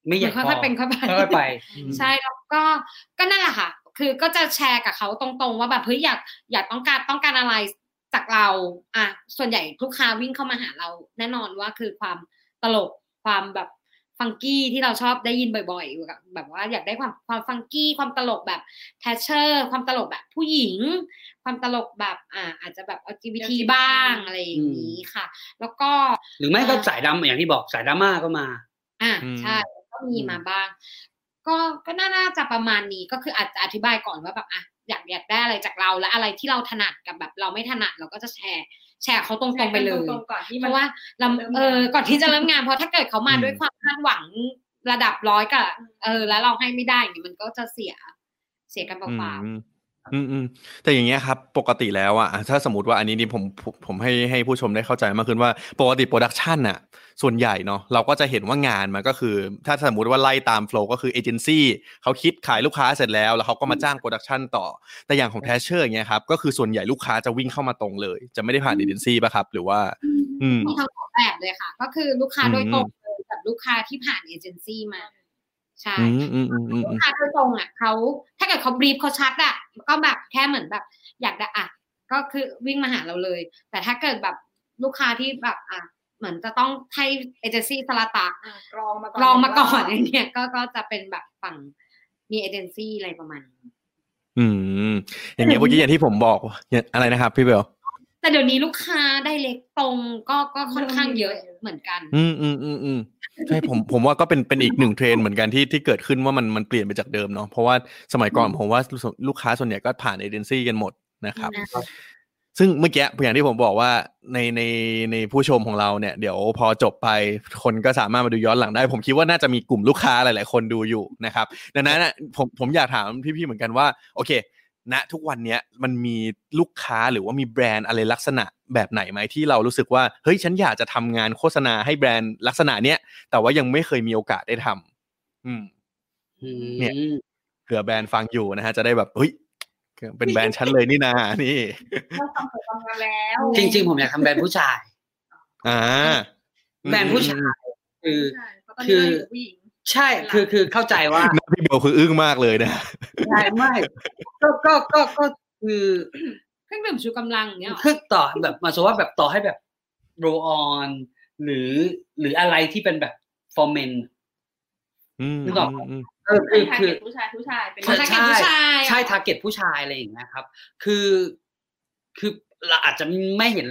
ไม่อยากมันค่อยๆเป็นค่อยไปค่อยๆไปใช่แล้วก็ก็นั่นแหละค่ะคือก็จะแชร์กับเขาตรงๆ ว่าแบบเฮ้ยอยากอยากต้องการต้องการอะไร จากเราอะส่วนใหญ่ลูกค้าวิ่งเข้ามาหาเรา แน่นอนว่าคือความตลกความแบบฟังกี้ที่เราชอบได้ยินบ่อยๆแบบว่าอยากได้ความความฟังกี้ความตลกแบบแทชเชอร์ ความตลกแบบผู้หญิง ความตลกแบบอ่าอาจจะแบบ LGBT บ้างอะไรอย่างนี้ค่ะ แล้วก็ หรือไม่ก็อ่าสายดำอย่างที่บอกสายดราม่าก็มา อ่าอืมใช่ก็มีอืมมาบ้าง ก็ก็น่าน่าจะประมาณนี้ก็คืออาจจะอธิบายก่อนว่าแบบอะ อยากอยากได้อะไรจากเราและอะไรที่เราถนัดกับแบบเราไม่ถนัดเราก็จะแชร์แชร์เขาตรงๆไปเลยตรงๆก่อนที่เพมันราะว่าเราเริ่มงานเออก่อนที่จะเริ่มงานเพราะถ้าเกิดเขามาอืมด้วยความคาดหวังระดับร้อยกับเออ แล้วเราให้ไม่ได้อย่างนี้มันก็จะเสียเสียกันเปล่าอืม อืมอืมแต่อย่างเงี้ยครับ ปกติแล้วอะถ้าสมมติว่าอันนี้นี่ผมผมผมให้ให้ผู้ชมได้เข้าใจมากขึ้นว่าปกติ production อะส่วนใหญ่เนาะเราก็จะเห็นว่างานมันก็คือ ถ้าสมมติว่าไล่ตาม flow ก็คือเอเจนซี่เขาคิดขายลูกค้าเสร็จแล้ว แล้วเขาก็มาจ้าง production ต่อ แต่อย่างของแทชเชอร์อย่างเงี้ยครับก็คือส่วนใหญ่ลูกค้าจะวิ่งเข้ามาตรงเลย จะไม่ได้ผ่านเอเจนซี่ป่ะครับ หรือว่า อืมๆมีทั้งสองแบบเลยค่ะ ก็คือลูกค้าโดยอืมตรงเลยกับลูกค้าที่ผ่านเอเจนซี่มา ใช่อืมอืมอืมอืมลูอืกมค้าโดยตรงอะเขาถ้าเกิดเขาบรีฟเขาชัดอะก็แบบแค่เหมือนแบบ อยากได้อะก็คือวิ่งมาหาเราเลย แต่ถ้าเกิดแบบลูกค้าที่แบบอะเหมือนจะต้องให้เอเจนซี่สลาตาอะกรองมาก่อนลองมาก่อนอย่างเงี้ยก็ก็จะเป็นแบบฝั่งมีเอเจนซี่อะไรประมาณนี้อืม อย่างเงี้ยเมื่อกี้อย่างที่ผมบอกอย่างอะไรนะครับ พี่เบล แต่เดี๋ยวนี้ลูกค้าได้เล็กตรงก็ก็ค่อนข้างเยอะเหมือนกัน อืมอืมอืมอืมใช่ผมผมว่าก็เป็นเป็นอีกหนึ่งเทรนด์เหมือนกันที่ที่เกิดขึ้นว่ามันมันเปลี่ยนไปจากเดิมเนาะเพราะว่าสมัยก่อนผมว่าลูกค้าส่วนใหญ่ก็ผ่านเอเจนซี่กันหมดนะครับนะครับ ซึ่งเมื่อกี้อย่างที่ผมบอกว่าในในในผู้ชมของเราเนี่ย เดี๋ยวพอจบไปคนก็สามารถมาดูย้อนหลังได้ ผมคิดว่าน่าจะมีกลุ่มลูกค้าหลาย ๆ คนดูอยู่นะครับ ดังนั้นนะผมผมอยากถามพี่ๆเหมือนกันว่า โอเค ณทุกวันเนี้ยมันมีลูกค้าหรือว่ามีแบรนด์อะไรลักษณะแบบไหนไหมที่เรารู้สึกว่าเฮ้ยฉันอยากจะทำงานโฆษณาให้แบรนด์ลักษณะเนี้ยแต่ว่ายังไม่เคยมีโอกาสได้ทำอืมเนี่ยเผื่อแบรนด์ฟังอยู่นะฮะจะได้แบบเฮ้ยเป็นแบรนด์ชั้นเลยนี่นานี่เราทำเสร็จทำงานแล้ว จริง ๆ ผมอยากทำแบรนด์ผู้ชาย อ่า แบรนด์ผู้ชาย คือใช่เพราะตอ นนี้เราอยู่กับผู้หญิงใช่คือคือเข้าใจว่าหน้าพี่เบลคืออึ้งมากเลยนะใช่ไม่ก็ก็ก็ก็คือเครื่องดื่มชูกำลังอย่างเงี้ยเหรอคือต่อแบบหมายถึงว่าแบบต่อให้แบบ roll-on หรือหรืออะไรที่เป็นแบบ for men อืมนึกออกอืมเออคือ target ผู้ชายผู้ชายเป็นใช่ target ผู้ชายใช่ target ผู้ชายอะไรอย่างเงี้ยครับ คือคือเราอาจจะไม่เห็น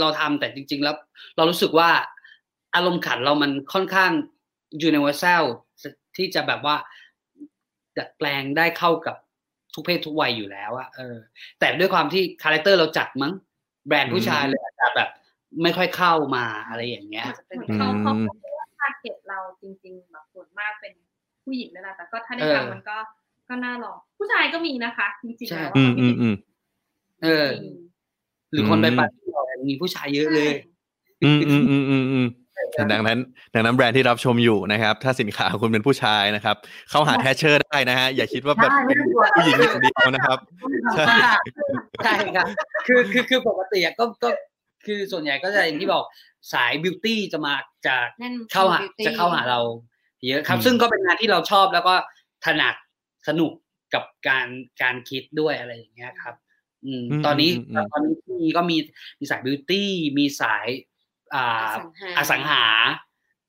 เราทำแต่จริง ๆ แล้ว เรารู้สึกว่าอารมณ์ขันเรามันค่อนข้าง universal ที่จะแบบว่าดัดแปลงได้เข้ากับทุกเพศทุกวัยอยู่แล้วอะเออ แต่ด้วยความที่ character เราจัดมั้ง แบรนด์ผู้ชายเลยอาจจะแบบไม่ค่อยเข้ามาอะไรอย่างเงี้ยอาจจะเป็นเขาเขาบอกว่า target เราจริง ๆ แบบส่วนมากเป็นผู้หญิงนั่นแหละแต่ก็ถ้าได้เออทำมันก็ก็น่าลอง ผู้ชายก็มีนะคะ จริงๆใช่แล้วอือะมอืมอืมเออ หรือคนไปปาร์ตี้เรามีผู้ชายเยอะเลย อืมอืมอืมอืมอืม ดังนั้นดังนั้นแบรนด์ที่รับชมอยู่นะครับ ถ้าสินค้าคุณเป็นผู้ชายนะครับ เข้าหาแทชเชอร์ได้นะฮะอย่าคิดว่าแบบเป็นผู้หญิงอย่างเดียวนะครับใช่ใช่ครับคือคือคือปกติอะก็ก็คือส่วนใหญ่ก็จะอย่างที่บอกสายบิวตี้จะมาจากนั่นเข้าหา beauty จะเข้าหาเราเยอะครับอืมซึ่งก็เป็นงานที่เราชอบแล้วก็ถนัดสนุกกับการการคิดด้วยอะไรอย่างเงี้ยครับ อืมตอนนี้ตอนนี้มีก็มีมีสายบิวตี้มีสาย อ่าอสังหา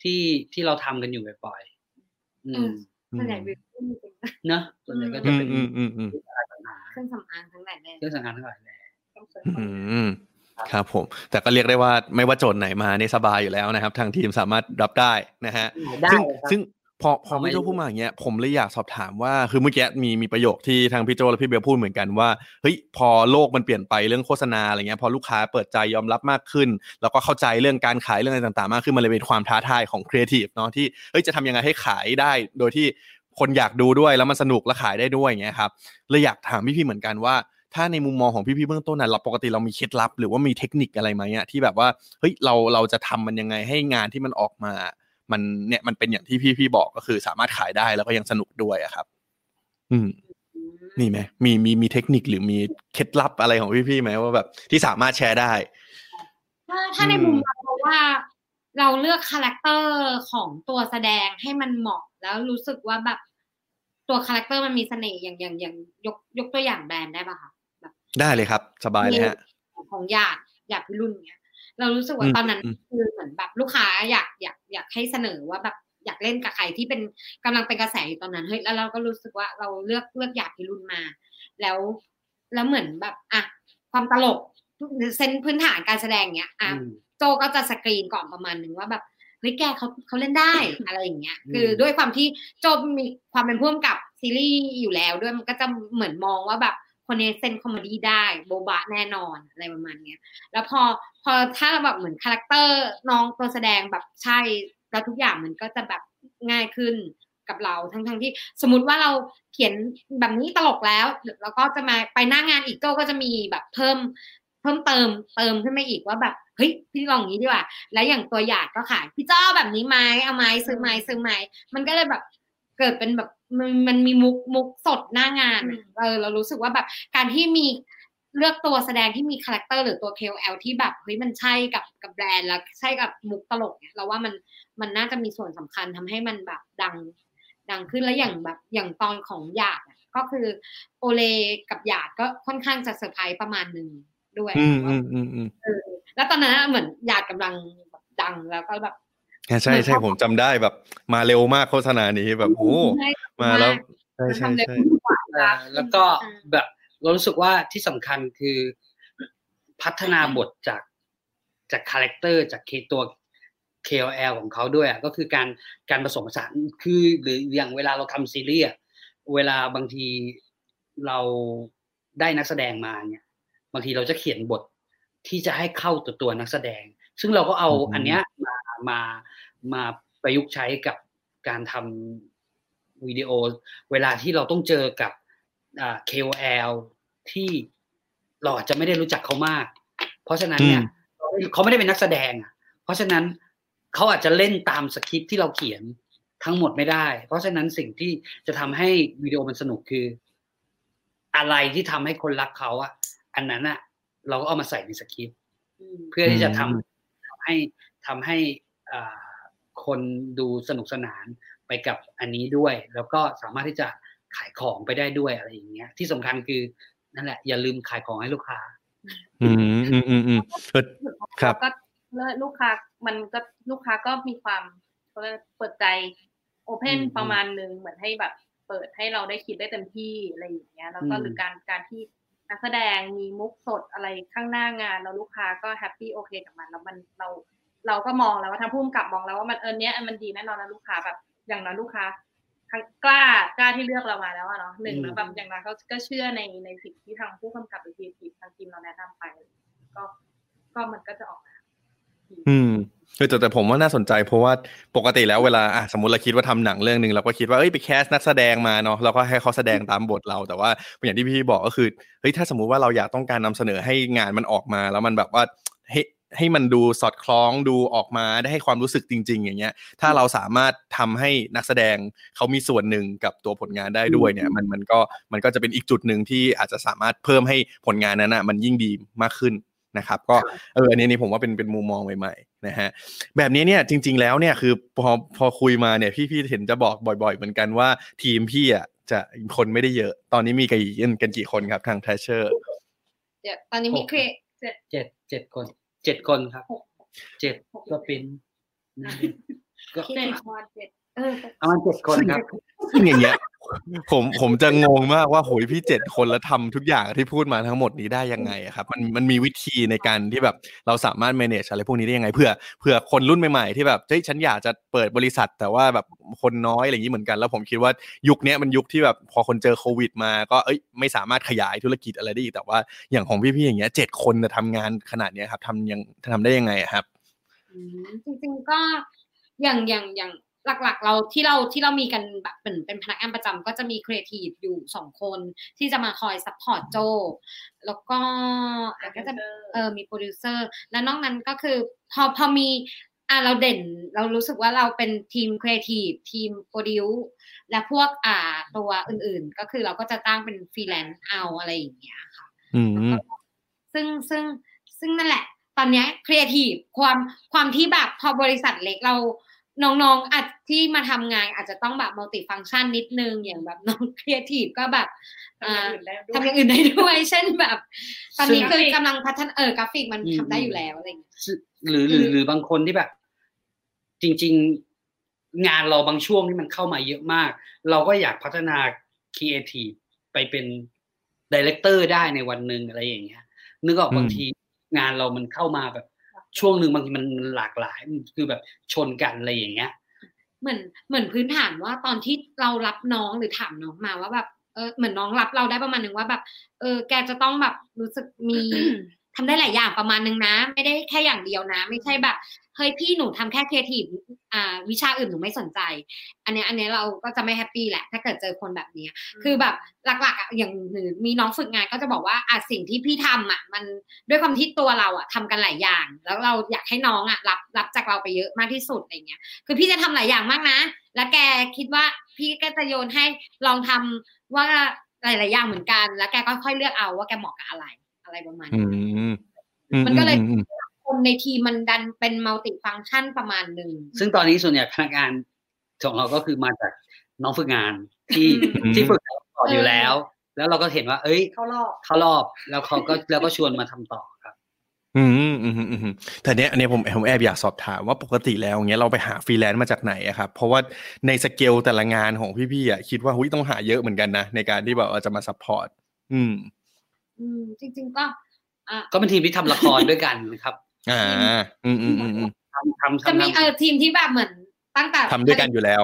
ที่ที่เราทำกันอยู่บ่อยๆอืมส่วนใหญ่บิวตี้เป็นเนอะส่วนใหญ่ก็จะอืมเป็นอืมอืมอืมอสังหาเครื่องสำอางทั้งหลายแหล่เครื่องสังหาทั้งหลายแหละอืมครับผม แต่ก็เรียกได้ว่าไม่ว่าโจทย์ไหนมาเนี่ยสบายอยู่แล้วนะครับ ทางทีมสามารถรับได้นะฮะได้ซึ่งเลยครับซึ่ง พอพอทำไมพี่โจพูดมาอย่างเงี้ยผมเลยอยากสอบถามว่าคือเมื่อกี้มีมีประโยคที่ทางพี่โจและพี่เบลพูดเหมือนกันว่าเฮ้ยพอโลกมันเปลี่ยนไปเรื่องโฆษณาอะไรเงี้ยพอลูกค้าเปิดใจยอมรับมากขึ้น แล้วก็เข้าใจเรื่องการขายเรื่องอะไรต่างๆ มากขึ้นมันเลยเป็นความท้าทายของครีเอทีฟเนาะที่เฮ้ยจะทำยังไงให้ขายได้โดยที่คนอยากดูด้วยแล้วมันสนุกและขายได้ด้วยอย่างเงี้ยครับเลยอยากถามพี่ๆเหมือนกันว่าถ้าในมุมมองของพี่ๆเบื้องต้นน่ะเราปกติเรามีเคล็ดลับ หรือว่ามีเทคนิคอะไรไหมอะที่แบบว่าเฮ้ยเราเราจะทำมันยังไงให้งานที่มันออกมา มันเนี่ยมันเป็นอย่างที่พี่พี่บอกก็คือสามารถขายได้แล้วก็ยังสนุกด้วยอะครับ อืม นี่ไหมมีมีมีเทคนิคหรือมีเคล็ดลับอะไรของพี่พี่ไหมว่าแบบ ที่สามารถแชร์ได้ ถ้าถ้าในอืมมุมเราเพราะว่าเราเลือก character ของตัวแสดงให้มันเหมาะแล้วรู้สึกว่าแบบตัว character มันมีเสน่ห์อย่างอย่างอย่างยกยกตัวอย่างแบรนด์ได้ป่ะคะได้เลยครับ สบายเลยฮะของหยาดหยาดพิรุณเนี้ย เรารู้สึกว่าอืมตอนนั้นอืมคือเหมือนแบบลูกค้าอยากอยากอยากให้เสนอว่าแบบอยากเล่นกับใครที่เป็นกำลังเป็นกระแสอยู่ตอนนั้นเฮ้ยแล้วเราก็รู้สึกว่าเราเลือกเลือกหยาดพิรุณมา แล้วแล้วเหมือนแบบอะความตลกเซนส์พื้นฐานการแสดงเนี้ยอะอืมโจก็จะสกรีนก่อนประมาณหนึ่งว่าแบบเฮ้ยแกเขาเขาเล่นได้อะไรอย่างเงี้ยอืมคือด้วยความที่โจมีความเป็นผู้กำกับซีรีส์อยู่แล้วด้วยมันก็จะเหมือนมองว่าแบบ คนนี้ sense comedy ได้โบบะแน่นอนอะไรประมาณเนี้ย แล้วพอพอถ้าแบบเหมือน character น้องตัวแสดงแบบใช่แล้วทุกอย่างมันก็จะแบบง่ายขึ้นกับเราทั้งทั้งที่สมมติว่าเราเขียนแบบนี้ตลกแล้วแล้วก็จะมาไปหน้างานอีกโจก็จะมีแบบเพิ่มเพิ่มเติมเติมขึ้นมาอีกว่าแบบเฮ้ยพี่ลองอย่างนี้ดีกว่า แล้วอย่างตัวหยาดก็ขายพี่เจ้าแบบนี้ไหมเอาไหมซื้อไหมซื้อไหมมันก็เลยแบบเกิดเป็นแบบ มันมันมีมุกมุกสดหน้างานอะเออเรารู้สึกว่าแบบการที่มีเลือกตัวแสดงที่มี character หรือตัว KOL ที่แบบเฮ้ยมันใช่กับกับแบรนด์แล้วใช่กับมุกตลกเนี่ยเราว่ามันมันน่าจะมีส่วนสำคัญทำให้มันแบบดังดังขึ้นแล้วอย่างแบบอย่างตอนของหยาดอะก็คือโอเลกับหยาดก็ค่อนข้างจะเซอร์ไพรส์ประมาณหนึ่งด้วยอืมว่าอืมอืมอืมเออแล้วตอนนั้นอะเหมือนหยาดกำลังแบบดังแล้วก็แบบใช่ใช่ผมจำได้แบบ มาเร็วมากโฆษณานี้แบบโอ้ใช่ มาแล้วใช่มันใช่ทำได้ใช่กว่าเอ่อแล้วก็แบบเรารู้สึกว่าที่สำคัญคือพัฒนาบทจากจากคาแรคเตอร์จากเคตัว KOL ของเขาด้วยอะก็คือการการผสมผสานคือหรืออย่างเวลาเราทำซีรีส์อะเวลาบางทีเราได้นักแสดงมาเนี่ย บางทีเราจะเขียนบทที่จะให้เข้าตัวตัวนักแสดง ซึ่งเราก็เอาอืมอันเนี้ยมามามาประยุกต์ใช้กับการทำ วิดีโอ เวลาที่เราต้องเจอกับอ่า KOL ที่เราอาจจะไม่ได้รู้จักเขามาก เพราะฉะนั้นเนี่ยเขาไม่ได้เป็นนักแสดงอะเพราะฉะนั้นเขาอาจจะเล่นตามสคริปต์ที่เราเขียนทั้งหมดไม่ได้ เพราะฉะนั้นสิ่งที่จะทำให้วิดีโอมันสนุกคือ อะไรที่ทำให้คนรักเขาอะอันนั้นอะเราก็เอามาใส่ในสคริปต์เพื่อที่จะทำทำให้ทำให้อ่าคนดูสนุกสนาน ไปกับอันนี้ด้วย แล้วก็สามารถที่จะขายของไปได้ด้วยอะไรอย่างเงี้ย ที่สำคัญคือนั่นแหละ อย่าลืมขายของให้ลูกค้า อืมอืมอืมอืมเออครับก็ลูกค้ามันก็ลูกค้าก็มีความเขาเรียกเปิดใจ open อืมประมาณหนึ่งเหมือนให้แบบเปิดให้เราได้คิดได้เต็มที่อะไรอย่างเงี้ย แล้วก็อืมหรือการการที่นักแสดงมีมุกสดอะไรข้างหน้างานแล้วลูกค้าก็ happy โอเคกับมัน แล้วมันเราเราก็มองแล้วว่าทางผู้กำกับมองแล้วว่ามันเออเนี้ยมันดีแน่นอนแล้วลูกค้าแบบ อย่างนั้นลูกค้าทั้งกล้ากล้าที่เลือกเรามาแล้วอะเนาะหนึ่งแล้วแบบอย่างนั้นเขาก็เชื่อในในสิ่งที่ทางผู้กำกับหรือทีมทางทีมเราแนะนำไป ก็ก็มันก็จะออกมาอืมคือแต่แต่ผมว่าน่าสนใจเพราะว่าปกติแล้วเวลาอะสมมติเราคิดว่าทำหนังเรื่องหนึ่งเราก็คิดว่าเอ้ยไปแคสนักแสดงมาเนาะเราก็ให้เขาแสดงตามบทเรา แต่ว่าอย่างที่พี่บอกก็คือเฮ้ยถ้าสมมุติว่าเราอยากต้องการนำเสนอให้งานมันออกมา แล้วมันแบบว่าให้ ให้มันดูสอดคล้องดูออกมาได้ให้ความรู้สึกจริง ๆ อย่างเงี้ย ถ้าเราสามารถทำให้นักแสดงเขามีส่วนหนึ่งกับตัวผลงานได้ด้วยเนี่ย มันมันก็มันก็จะเป็นอีกจุดหนึ่งที่อาจจะสามารถเพิ่มให้ผลงานนั้นอะมันยิ่งดีมากขึ้นนะครับ ก็เอออันนี้นี่ผมว่าเป็นเป็นมุมมองใหม่ๆนะฮะแบบนี้เนี่ยจริง ๆ แล้วเนี่ยคือพอพอคุยมาเนี่ยพี่พี่เห็นจะบอกบ่อย ๆ เหมือนกันว่าทีมพี่อะจะคนไม่ได้เยอะ ตอนนี้มีกันกันกี่คนครับทางแทชเชอร์เดี๋ยวตอนนี้มีครีเจ็ดเจ็ดคน เจ็ดคนครับเจ็ดก็เป็นก็เจ็ดคนเจ็ดเออประมาณเจ็ดคนครับซึ่งอย่างเงี้ย ผมผมจะงงมากว่าโหยพี่เจ็ดคนแล้วทำทุกอย่างที่พูดมาทั้งหมดนี้ได้ยังไงครับ มันมันมีวิธีในการที่แบบเราสามารถ manage อะไรพวกนี้ได้ยังไงเพื่อเพื่อคนรุ่นใหม่ๆที่แบบเฮ้ยฉันอยากจะเปิดบริษัท แต่ว่าแบบคนน้อยอะไรอย่างนี้เหมือนกัน แล้วผมคิดว่ายุคนี้มันยุคที่แบบพอคนเจอโควิด มาก็เอ้ยไม่สามารถขยายธุรกิจอะไรได้อีกแต่ว่าอย่างของพี่ๆอย่างเงี้ยเจ็ดคนจะทำงานขนาดนี้ครับทำยังทำได้ยังไงครับจริงๆก็อย่างอย่างอย่าง หลักๆ เราที่เราที่เรามีกันแบบเป็นเป็นพนักงานประจำก็จะมีครีเอทีฟอยู่สองคนที่จะมาคอย support โจแล้วก็แล้วก็จะเออมีโปรดิวเซอร์แล้วนอกนั้นก็คือพอพอมีอะเราเด่นเรารู้สึกว่าเราเป็นทีมครีเอทีฟทีม produce และพวกอ่าตัวอื่นๆ ก็คือเราก็จะตั้งเป็นฟรีแลนซ์เอาอะไรอย่างเงี้ยค่ะอืมซึ่งซึ่งซึ่งนั่นแหละ ตอนเนี้ครีเอทีฟความความที่แบบพอบริษัทเล็กเรา น้องๆอาจที่มาทำงานอาจจะต้องแบบมัลติฟัง c t ชันนิดนึงอย่างแบบน้องครีเอทีฟก็แบบอ่าทำอย่างอื่นได้ด้วย เช่นแบบ ตอนนี้ซึ่งคือกำลังพัฒนาเออกราฟิกมันทำได้อยู่แล้วอะไรอย่างเงี้ยหรือหรือหรือบางคนที่แบบ จริง ๆ งานเราบางช่วงที่มันเข้ามาเยอะมาก เราก็อยากพัฒนาครีเอทีฟไปเป็น director ได้ในวันหนึ่งอะไรอย่างเงี้ยนึกออกอืมบางทีงานเรามันเข้ามาแบบ ช่วงหนึ่งบางทีมันหลากหลายมันคือแบบชนกันอะไรอย่างเงี้ยเหมือนเหมือนพื้นฐานว่าตอนที่เรารับน้องหรือถามน้องมาว่าแบบเออเหมือนน้องรับเราได้ประมาณหนึ่งว่าแบบ เออ แกจะต้องแบบรู้สึกมีทำได้หลายอย่างประมาณนึงนะ ไม่ได้แค่อย่างเดียวนะ ไม่ใช่แบบเฮ้ยพี่หนูทำแค่ครีเอทีฟ อ่าวิชาอื่นหนูไม่สนใจ อันเนี้ยอันเนี้ยเราก็จะไม่แฮปปี้แหละ ถ้าเกิดเจอคนแบบเนี้ยคือแบบหลักๆอะอย่างหรือมีน้องฝึกงานก็จะบอกว่าอะสิ่งที่พี่ทำอะมันด้วยความที่ตัวเราอะทำกันหลายอย่าง แล้วเราอยากให้น้องอะรับรับจากเราไปเยอะมากที่สุดอะไรเงี้ย คือพี่จะทำหลายอย่างมากนะ แล้วแกคิดว่าพี่ก็จะโยนให้ลองทำว่าหลาย ๆ อย่างเหมือนกัน แล้วแกก็ค่อยเลือกเอาว่าแกเหมาะกับอะไร อะไรประมาณอืนี้มอืมันก็เลยอืม คนในทีมมันดันเป็นมัลติฟัง c t ชันประมาณหนึ่ง ซึ่งตอนนี้ส่วนใหญ่พนักงานของเราก็คือมาจากน้องฝึกงานที่อืมที่ฝึกต่ออยู่แล้ว แล้วเราก็เห็นว่า เอ้ยเข้ารอบเข้ารอบแล้วเขาก็แล้วก็ชวนมาทำต่อครับอืมอืมอืมอืมแต่เนี้ยอันเนี้ยผมผมแอบอยากสอบถามว่าปกติแล้วอย่างเงี้ยเราไปหาฟรีแลนซ์มาจากไหนอะครับ เพราะว่าในสเกลแต่ละงานของพี่ๆอะคิดว่าหุ้ยต้องหาเยอะเหมือนกันนะในการที่แบบว่าจะมา supportอืม อืม จริง ๆ ก็อะก็เป็นทีมที่ทำละครด้วยกันนะครับ อ่า อืมอืมอืมอืมทำทำจะทำมีเออทีมที่แบบเหมือนตั้งแต่ทำด้วยกันอยู่แล้ว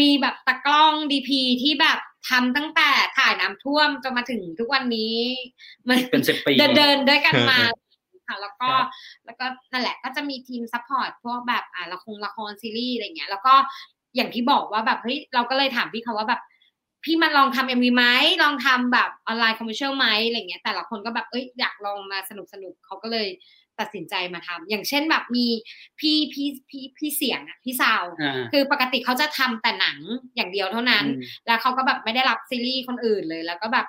มีแบบตากล้อง DP ที่แบบทำตั้งแต่ถ่ายน้ำท่วมจนมาถึงทุกวันนี้ มันเป็นสิบปีเดินเดินด้วยกันมาเออค่ะแล้วก็แล้วก็นั่นแหละก็จะมีทีม support พวกแบบอ่าละครละครซีรีส์อะไรเงี้ย แล้วก็อย่างที่บอกว่าแบบเฮ้ยเราก็เลยถามพี่เขาว่าแบบ พี่มันลองทำ MV ไหมลองทำแบบ online commercial ไหมอะไรเงี้ยแต่ละคนก็แบบเอ้ยอยากลองมาสนุกสนุกเขาก็เลย ตัดสินใจมาทำอย่างเช่นแบบมีพี่พี่พี่พี่เสียงอะพี่ซาวอ่าคือปกติเขาจะทำแต่หนังอย่างเดียวเท่านั้นอืมแล้วเขาก็แบบไม่ได้รับซีรีส์คนอื่นเลย แล้วก็แบบ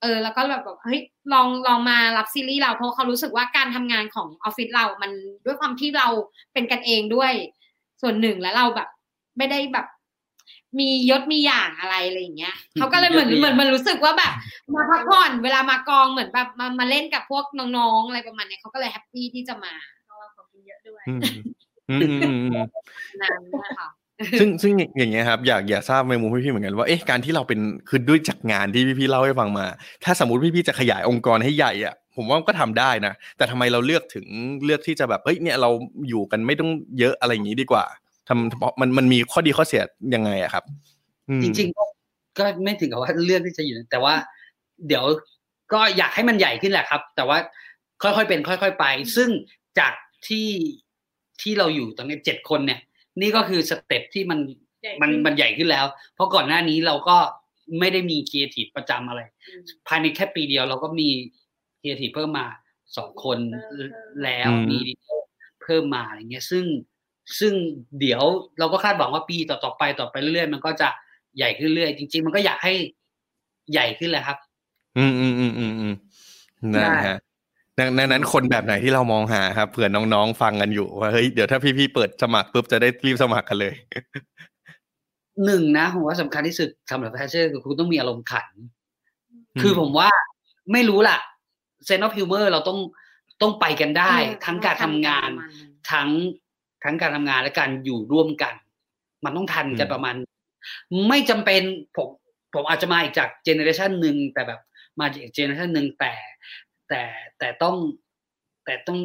เออ แล้วก็แบบแบบเฮ้ยลองลองมารับซีรีส์เราเพราะเขารู้สึกว่าการทำงานของออฟฟิศเรา มันด้วยความที่เราเป็นกันเองด้วย ส่วนหนึ่งแล้วเราแบบ ไม่ได้แบบ มียศมีอย่างอะไรอะไรอย่างเงี้ยเขาก็เลยเหมือนยศมีเหมือนอย่างมันรู้สึกว่าแบบ มาพักผ่อนเวลามากองเหมือนแบบมามาเล่นกับพวกน้องๆอะไรประมาณเนี้ยเขาก็เลยแฮปปี้ที่จะมาเราของกินเยอะด้วยอืมอืมอืมอืมอืมนั้นนะคะซึ่งซึ่งอย่างเงี้ยครับอยากอยากทราบในมุมพี่ๆเหมือนกันว่าเอ๊ะการที่เราเป็นคือด้วยจากงานที่พี่ๆเล่าให้ฟังมา ถ้าสมมติพี่ๆจะขยายองค์กรให้ใหญ่อะผมว่าก็ทำได้นะแต่ทำไมเราเลือกถึงเลือกที่จะแบบเอ้ยเนี่ยเราอยู่กันไม่ต้องเยอะอะไรอย่างนี้ดีกว่า ทำเพราะมันมันมีข้อดีข้อเสียยังไงอะครับอืมจริงๆก็ก็ไม่ถึงกับว่าเลือกที่จะอยู่แต่ว่า เดี๋ยวก็อยากให้มันใหญ่ขึ้นแหละครับ แต่ว่าค่อยๆเป็น ค่อย ๆ ไป ซึ่งจากที่ที่เราอยู่ตอนนี้เจ็ดคนเนี่ย นี่ก็คือ step ที่มันใหญ่มันขึ้นมันใหญ่ขึ้นแล้ว เพราะก่อนหน้านี้เราก็ไม่ได้มีครีเอทีฟประจำอะไร ภายในแค่ปีเดียวเราก็มีครีเอทีฟเพิ่มมาสองคนเออแล้วอืมมี detail เพิ่มมาอะไรเงี้ย ซึ่ง ซึ่งเดี๋ยวเราก็คาดหวังว่าปีต่อๆไปต่อไปเรื่อยๆมันก็จะใหญ่ขึ้นเรื่อยจริง ๆ มันก็อยากให้ใหญ่ขึ้นแหละครับ อืมอืมอืมอืมอืมนะฮะดังดังนั้นคนแบบไหนที่เรามองหาครับเผื่อน้องๆฟังกันอยู่ว่าเฮ้ยเดี๋ยวถ้าพี่ๆเปิดสมัครปุ๊บจะได้รีบสมัครกันเลยหนึ่งนะผมว่าสำคัญที่สุดสำหรับแพชเชอร์คือคุณต้องมีอารมณ์ขันอืมคือผมว่าไม่รู้ล่ะเซน of ฟิวเมอร์เราต้องต้องไปกันได้เออทั้งการทำงานประมณนั้นทั้ง ทั้งการทำงานและการอยู่ร่วมกัน มันต้องทันกันอืมประมาณ ไม่จำเป็นผมผมอาจจะมาอีกจาก generation หนึ่งแต่แบบมาจาก generation หนึ่งแต่แต่แต่ต้องแต่ต้อง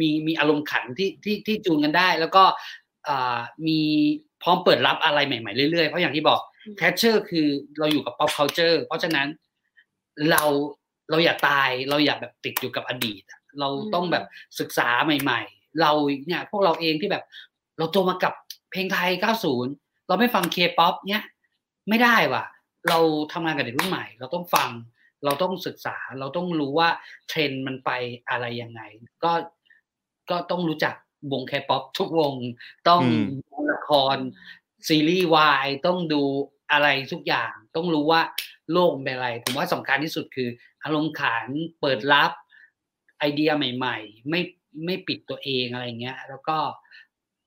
มีมีอารมณ์ขันที่ที่ที่จูนกันได้ แล้วก็อ่ามีพร้อมเปิดรับอะไรใหม่ๆเรื่อยๆ เพราะอย่างที่บอกอืมแคชเชอร์คือเราอยู่กับ pop culture เพราะฉะนั้นเราเราอย่าตายเราอย่าแบบติดอยู่กับอดีตอะเราต้องแบบศึกษาใหม่ ๆ เราเนี่ยพวกเราเองที่แบบ เราโตมากับเพลงไทย 90 เราไม่ฟังเคป๊อปเนี่ยไม่ได้ว่ะ เราทำงานกับเด็กรุ่นใหม่ เราต้องฟัง เราต้องศึกษา เราต้องรู้ว่าเทรนด์มันไปอะไรยังไง ก็ก็ต้องรู้จักวงแคป๊อปทุกวง ต้องดูละครซีรีส์วายต้องดูอะไรทุกอย่าง ต้องรู้ว่าโลกเป็นอะไร ผมว่าสำคัญที่สุดคือ อารมณ์ขันเปิดรับไอเดียใหม่ ๆ ไม่ ไม่ปิดตัวเองอะไรเงี้ย แล้วก็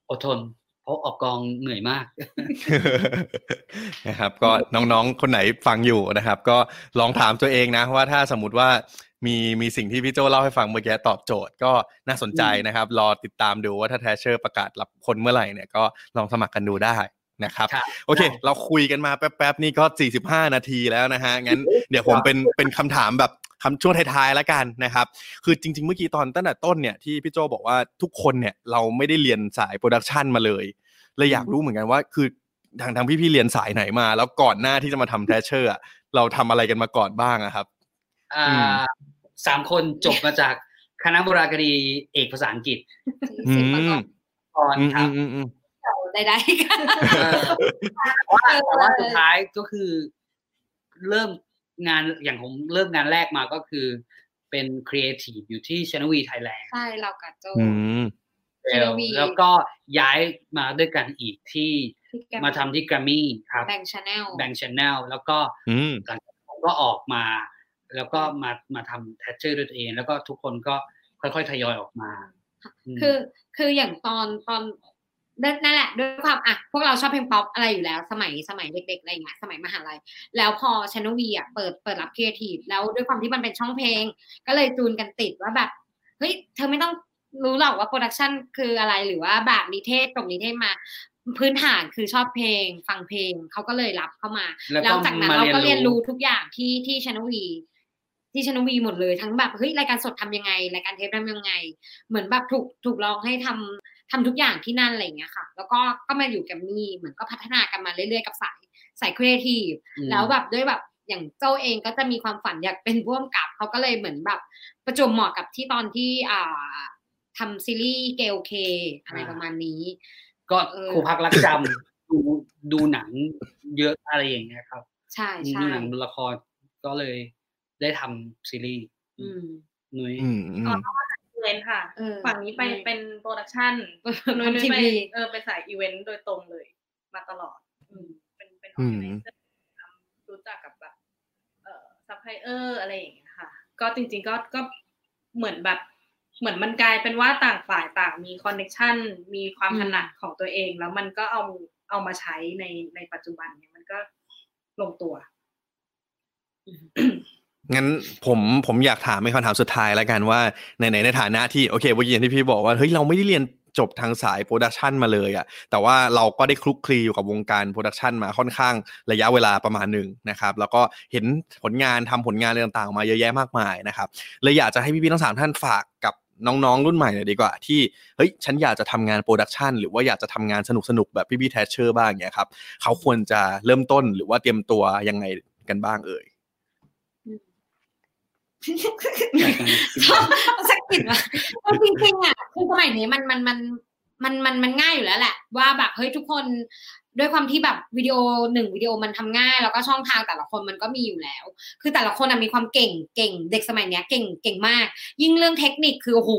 อดทนเพราะออกกองเหนื่อยมากนะครับ ก็น้องๆคนไหนฟังอยู่นะครับ ก็ลองถามตัวเองนะ ว่าถ้าสมมติว่ามีมีสิ่งที่พี่โจเล่าให้ฟังเมื่อกี้ตอบโจทย์ก็น่าสนใจนะครับ รอติดตามดูว่าถ้า Trasher ประกาศรับคนเมื่อไหร่เนี่ยก็ลองสมัครกันดูได้ นะครับครับโอเคได้เราคุยกันมาแป๊บๆนี่ก็ 45 นาทีแล้วนะฮะงั้นเดี๋ยวผมเป็นเป็นคำถามแบบคำช่วงท้ายๆแล้วกันนะครับ คือจริง ๆ เมื่อกี้ตอนตั้งแต่ต้นเนี่ยที่พี่โจบอกว่าทุกคนเนี่ยเราไม่ได้เรียนสายโปรดักชันมาเลยเลยอยากรู้เหมือนกันว่าคือทางทางพี่ๆเรียนสายไหนมา แล้วก่อนหน้าที่จะมาทำ Trasher อะเราทำอะไรกันมาก่อนบ้างอะครับอ่าอืมสามคนจบมาจากคณะโบราณคดีเอกภาษาอังกฤษอืศิลปากระกมาก่อนอืมคอืรับ มอืมอืมได้ๆกันเออแต่ว่าแต่ว่าสุดท้ายก็คือ เริ่มงานอย่างผมเริ่มงานแรกมาก็คือ เป็นครีเอทีฟอยู่ที่ Channel V Thailandใช่เรากับโจอืม Channel V แล้วก็ย้ายมาด้วยกันอีกที่ที่แกมาทำที่แกรมมี่ครับแบ Channel Bang Channel แล้วก็อืมหลังจากนั้นผมก็ออกมา แล้วก็มามาทำ Trasher ด้วยตัวเอง แล้วก็ทุกคนก็ค่อยๆทยอยออกมาอืมคือคืออย่างตอนตอน นั่นนั่นแหละด้วยความอะพวกเราชอบเพลงป๊อปอะไรอยู่แล้ว สมัยสมัยเด็กๆอะไรอย่างเงี้ยสมัยมหาลัย แล้วพอ Channel V อะเปิดเปิดรับครีเอทีฟแล้วด้วยความที่มันเป็นช่องเพลง ก็เลยจูนกันติดว่าแบบเฮ้ยเธอไม่ต้องรู้หรอกว่าโปรดักชันคืออะไรหรือว่าแบบนิเทศตรงนิเทศมาพื้นฐานคือชอบเพลง ฟังเพลงเขาก็เลยรับเข้ามา แล้วก็แล้วจากนั้นมาเราก็เรีเรียยนนรู้รู้ทุกอย่างที่ที่ Channel V ที่ Channel V หมดเลยทั้งแบบเฮ้ยรายการสดทำยังไงรายการเทปทำยังไง เหมือนแบบถูกถูกลองให้ทำ ทำทุกอย่างที่นั่นอะไรอย่างเงี้ยค่ะ แล้วก็ก็มาอยู่แกรมมี่เหมือนก็พัฒนากันมาเรื่อยๆกับสายสายครีเอทีฟอืมแล้วแบบด้วยแบบอย่างโจเองก็จะมีความฝันอยากเป็นผู้กำกับเขาก็เลยเหมือนแบบประจวบเหมาะกับที่ตอนที่อ่าทำซีรีส์เกลเคอะไรประมาณนี้ ก็เออครูพักลักจำดูดูหนังเยอะอะไรอย่างเงี้ยครับ ใช่ดูใช่หนังดูละครก็เลยได้ทำซีรีส์อืมนุ้ยอืมอืมอี เวนต์ค่ะ เออฝั่งนี้ไปเป็นโปรดักชันนุ้ยทำทีไปวี เออไปสายอีเวนต์โดยตรงเลย มาตลอด อืมเป็นเป็น organizer รู้จักกับแบบเอ่อซัพพลายเออร์อะไรอย่างเงี้ยค่ะ ก็จริง ๆ ก็ก็เหมือนแบบ เหมือนมันกลายเป็นว่าต่างฝ่ายต่างมีคอนเน c ชันมีความอืม ถนัดของตัวเอง แล้วมันก็เอาเอามาใช้ในในปัจจุบันเนี่ยมันก็ลงตัว งั้นผมผมอยากถามเป็นคำถามสุดท้ายแล้วกันว่าในในในฐานะที่โอเคเมื่อกี้อย่างที่พี่บอกว่าเฮ้ยเราไม่ได้เรียนจบทางสายโปรดักชันมาเลยอะแต่ว่าเราก็ได้คลุกคลีอยู่กับวงการโปรดักชันมาค่อนข้างระยะเวลาประมาณหนึ่งนะครับ แล้วก็เห็นผลงานทำผลงานอะไรต่างๆ มาเยอะแยะมากมายนะครับเลยอยากจะให้พี่ๆทั้งสามท่านฝากกับน้องๆรุ่นใหม่หน่อยดีกว่า ที่เฮ้ยฉันอยากจะทำงานโปรดักชันหรือว่าอยากจะทำงานสนุกๆแบบพี่ๆแทชเชอร์บ้างอย่างเงี้ยครับเขาควรจะเริ่มต้นหรือว่าเตรียมตัวยังไงกันบ้างเอ่ย สะกิดว่าจริงๆอะคือสมัยนี้มันมันมันมันมันมันง่ายอยู่แล้วแหละ ว่าแบบเฮ้ยทุกคนด้วยความที่แบบวิดีโอหนึ่งวิดีโอมันทำง่าย แล้วก็ช่องทางแต่ละคนมันก็มีอยู่แล้ว คือแต่ละคนอะมีความเก่งเก่งเด็กสมัยเนี้ยเก่งเก่งมาก ยิ่งเรื่องเทคนิคคือโอ้โห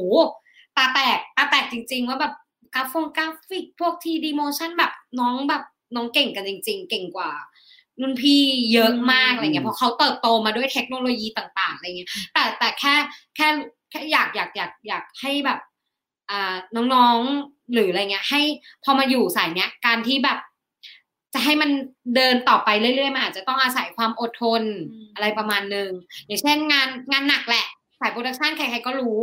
ตาแตกตาแตกจริง ๆ ว่าแบบกราฟิกกราฟิกพวก3D motion แบบน้องแบบน้องเก่งกันจริง ๆ เก่งกว่า รุ่นพี่เยอะมากอะไรเงี้ยเพราะเขาเติบโตมาด้วยเทคโนโลยีต่าง ๆอะไรเงี้ยแต่แต่แค่แค่แค่อยากอยากอยากอยากให้แบบอ่าน้องๆหรืออะไรเงี้ย ให้พอมาอยู่สายเนี้ย การที่แบบ จะให้มันเดินต่อไปเรื่อยๆมันอาจจะต้องอาศัยความอดทนอืมอะไรประมาณหนึ่งอย่างเช่นงานงานหนักแหละสายโปรดักชันใครๆก็รู้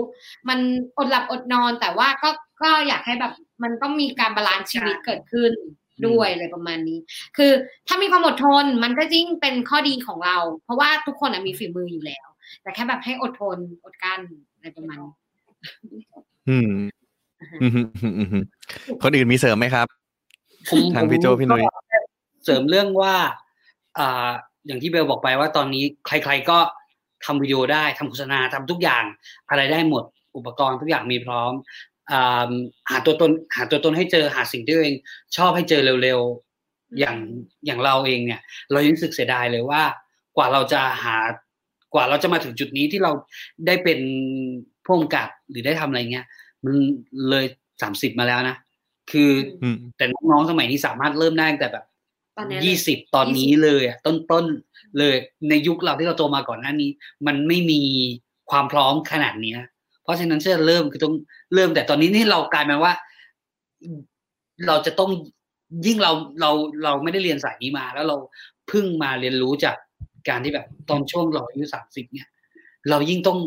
มันอดหลับอดนอนแต่ว่าก็ก็อยากให้แบบ มันต้องมีการ balance ชีวิตเกิดขึ้น ด้วยอะไรประมาณนี้ คือถ้ามีความอดทนมันก็ยิ่งเป็นข้อดีของเรา เพราะว่าทุกคนอะมีฝีมืออยู่แล้ว แต่แค่แบบให้อดทนอดกลั้นอะไรประมาณนี้อืมอืมอืมอืมอืมคนอื่นมีเสริมไหมครับผมทางพี่โจพี่นุ้ยก็เสริมเรื่องว่าอ่าอย่างที่เบลบอกไปว่าตอนนี้ใคร ๆก็ทำวิดีโอได้ทำโฆษณาทำทุกอย่าง อะไรได้หมดอุปกรณ์ทุกอย่างมีพร้อมอ่า หาตัวตนหาตัวตนให้เจอหาสิ่งที่ตัวเอง ชอบให้เจอเร็วๆอย่างอย่างเราเองเนี่ย เรายังรู้สึกเสียดายเลยว่า กว่าเราจะหากว่าเราจะมาถึงจุดนี้ที่เราได้เป็นผู้กำกับหรือได้ทำอะไรเงี้ย มันเลยสามสิบมาแล้วนะคืออืมแต่น้องๆสมัยนี้สามารถเริ่มได้ตั้งแต่แบบตอนนี้เลยยี่สิบตอนนี้เลยอะต้นต้นๆเลยในยุคเราที่เราโตมาก่อนหน้านี้ มันไม่มีความพร้อมขนาดเนี้ย เพราะฉะนั้นเชื่อเริ่มคือต้องเริ่มแต่ตอนนี้นี่เรากลายเป็นว่า เราจะต้องยิ่งเราเราเราไม่ได้เรียนสายนี้มา แล้วเราเพิ่งมาเรียนรู้จากการที่แบบตอนช่วงเราอายุสามสิบเนี่ย เรายิ่งต้อง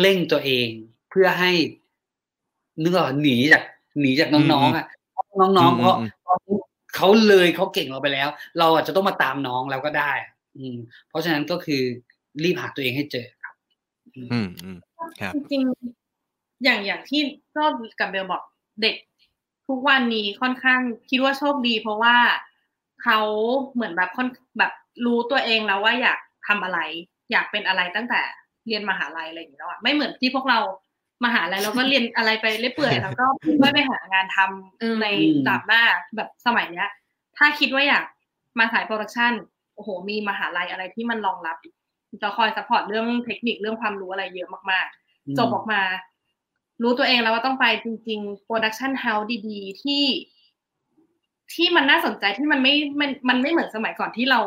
เร่งตัวเองเพื่อให้นึกออกหนีจากหนีจากน้องๆอะน้องๆเพราะอืมเพราะเขาเลยเขาเก่งเราไปแล้ว เราอาจจะต้องมาตามน้องแล้วก็ได้ อืม เพราะฉะนั้นก็คือรีบหาตัวเองให้เจอครับ อืมอืมครับ จริงๆอย่างอย่างที่ก็กับเบลบอกเด็กทุกวันนี้ค่อนข้างคิดว่าโชคดี เพราะว่าเขาเหมือนแบบค่อนแบบรู้ตัวเองแล้วว่าอยากทำอะไร อยากเป็นอะไรตั้งแต่เรียนมหาลัยอะไรอย่างเงี้ยแล้วอะไม่เหมือนที่พวกเรามหาลัยเราก็เรียนอะไรไปเรื่อยเปื่อยแล้วก็ไม่ไปหางานทำอืมในดาบหน้าแบบสมัยเนี้ย ถ้าคิดว่าอยากมาสายโปรดักชันโอ้โห มีมหาลัยอะไรที่มันรองรับจะคอย support เรื่องเทคนิคเรื่องความรู้อะไรเยอะมากๆ จบออกมา รู้ตัวเองแล้วว่าต้องไปจริงๆโปรดักชันเฮาส์ดีๆ ที่ที่มันน่าสนใจที่มันไม่มันมันไม่เหมือนสมัยก่อนที่เรา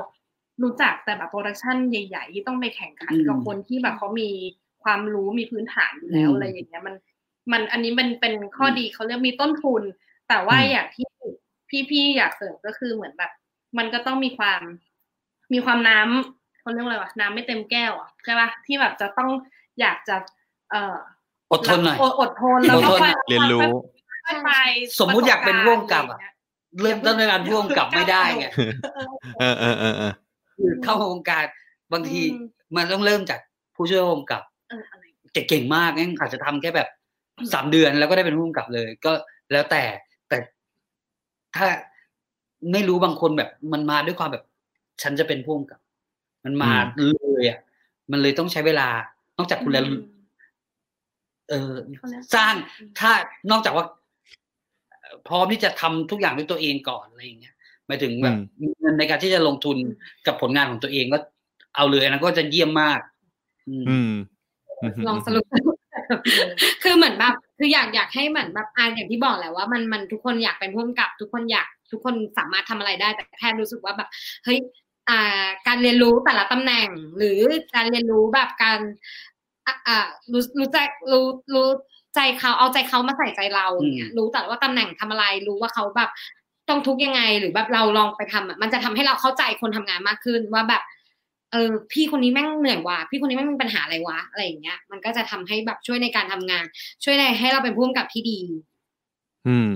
รู้จักแต่แบบโปรดักชันใหญ่ ๆ ที่ต้องไปแข่งขันอืมกับคนที่แบบเขามีความรู้มีพื้นฐานอยู่แล้วอืมอะไรอย่างเงี้ยมันมันอันนี้มันเป็นข้อดีเขาเรียกมีต้นทุน แต่ว่าอืมอย่างที่พี่ๆอยากเสริมก็คือเหมือนแบบ มันก็ต้องมีความมีความน้ำเขาเรียกว่าอะไรวะน้ำไม่เต็มแก้วอะใช่ปะที่แบบจะต้องอยากจะ เอ่ออดทนหน่อยอดอดทนแล้วก็อดทนไปเรียนรู้ค่อยๆไปสมมุติอยากเป็นร่วมกับอะปรสารณ์เริ่มต้นในการพ่วงกับไม่ได้ไงเออเออเออเออเออคือเข้าวงการบางทีอืมมันต้องเริ่มจากผู้ช่วยผู้กำกับเอออะไรจะเก่งมากงั้นอาจจะทำแค่แบบสามเดือนแล้วก็ได้เป็นผู้กำกับเลย ก็แล้วแต่แต่ถ้าไม่รู้บางคนแบบมันมาด้วยความแบบ ฉันจะเป็นผู้กำกับ มันมาเลยอะมันเลยต้องใช้เวลานอกจากคุณแล้วอืม เออคนละสร้างถ้านอกจากว่าเอ่อพร้อมที่จะทำทุกอย่างด้วยตัวเองก่อนอะไรอย่างเงี้ยหมายถึงแบบอืมมีเงินในการที่จะลงทุนกับผลงานของตัวเองก็เอาเลยอันนั้นก็จะเยี่ยมมาก อืมอืมมลองสรุปคือเหมือนแบบคืออยากอยากให้เหมือนแบบอ่าอย่างที่บอกแหละว่ามันมันทุกคนอยากเป็นผู้กำกับ ทุกคนอยากทุกคนสามารถทำอะไรได้แต่แค่รู้สึกว่าแบบเฮ้ยอ่าการเรียนรู้แต่ละตำแหน่ง หรือการเรียนรู้แบบการ อะอ่ารู้รู้ใจรู้รู้ใจเขาเอาใจเขามาใส่ใจเราอย่างเงี้ยรู้แต่ว่าตำแหน่งทำอะไรรู้ว่าเขาแบบต้องทุกข์ยังไงหรือแบบเราลองไปทำอะมันจะทำให้เราเข้าใจคนทำงานมากขึ้นว่าแบบ เออพี่คนนี้แม่งเหนื่อยว่ะพี่คนนี้แม่งมีปัญหาอะไรวะอะไรอย่างเงี้ย มันก็จะทำให้แบบช่วยในการทำงาน ช่วยในให้เราเป็นผู้กำกับที่ดี อืม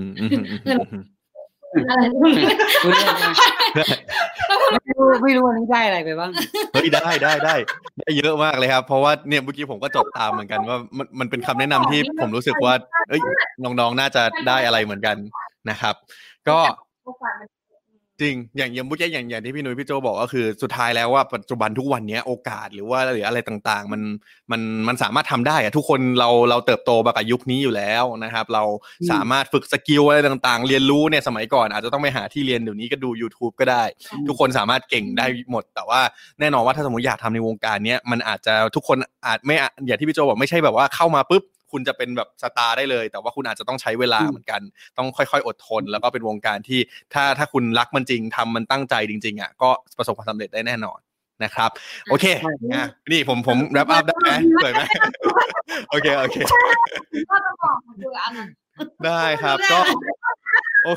อืมอืมอืมอืมอะไรพูดเรื่องอะไรไม่รู้ไม่รู้อันนี้ได้อะไรไปบ้างเฮ้ยได้ได้ได้ได้เยอะมากเลยครับ เพราะว่าเนี่ยเมื่อกี้ผมก็จดตามเหมือนกันว่ามันมันเป็นคำแนะนำที่ผมรู้สึกว่า เอ้ยน้องๆน่าจะได้อะไรเหมือนกันนะครับ ก็โอกาสมัน จริง อย่างอย่างเมื่อกี้อย่างอย่างที่พี่นุ้ยพี่โจบอกก็คือสุดท้ายแล้วว่าปัจจุบันทุกวันเนี้ยโอกาสหรือว่าหรืออะไรต่างๆ มันมันมันสามารถทำได้อะทุกคนเราเราเติบโตมากับยุคนี้อยู่แล้วนะครับ เราอืมสามารถฝึกสกิลอะไรต่างๆ เรียนรู้เนี่ยสมัยก่อนอาจจะต้องไปหาที่เรียนเดี๋ยวนี้ก็ดู YouTube ก็ได้ ทุกคนสามารถเก่งได้หมด แต่ว่าแน่นอนว่าถ้าสมมติอยากทำในวงการเนี้ยมันอาจจะทุกคนอาจไม่อาอย่างที่พี่โจบอกไม่ใช่แบบว่าเข้ามาปุ๊บ คุณจะเป็นแบบสตาร์ได้เลย แต่ว่าคุณอาจจะต้องใช้เวลาอืมเหมือนกัน ต้องค่อย ๆ อดทน แล้วก็เป็นวงการที่ถ้าถ้าคุณรักมันจริงทำมันตั้งใจจริงๆอะก็ประสบความสำเร็จได้แน่นอนนะครับ โอเคอะนี่ผมผมแรปอัพได้ไหมสวยไหมโอเคโอเคก็จะบอกคืออันนั้นได้ครับก็โอ้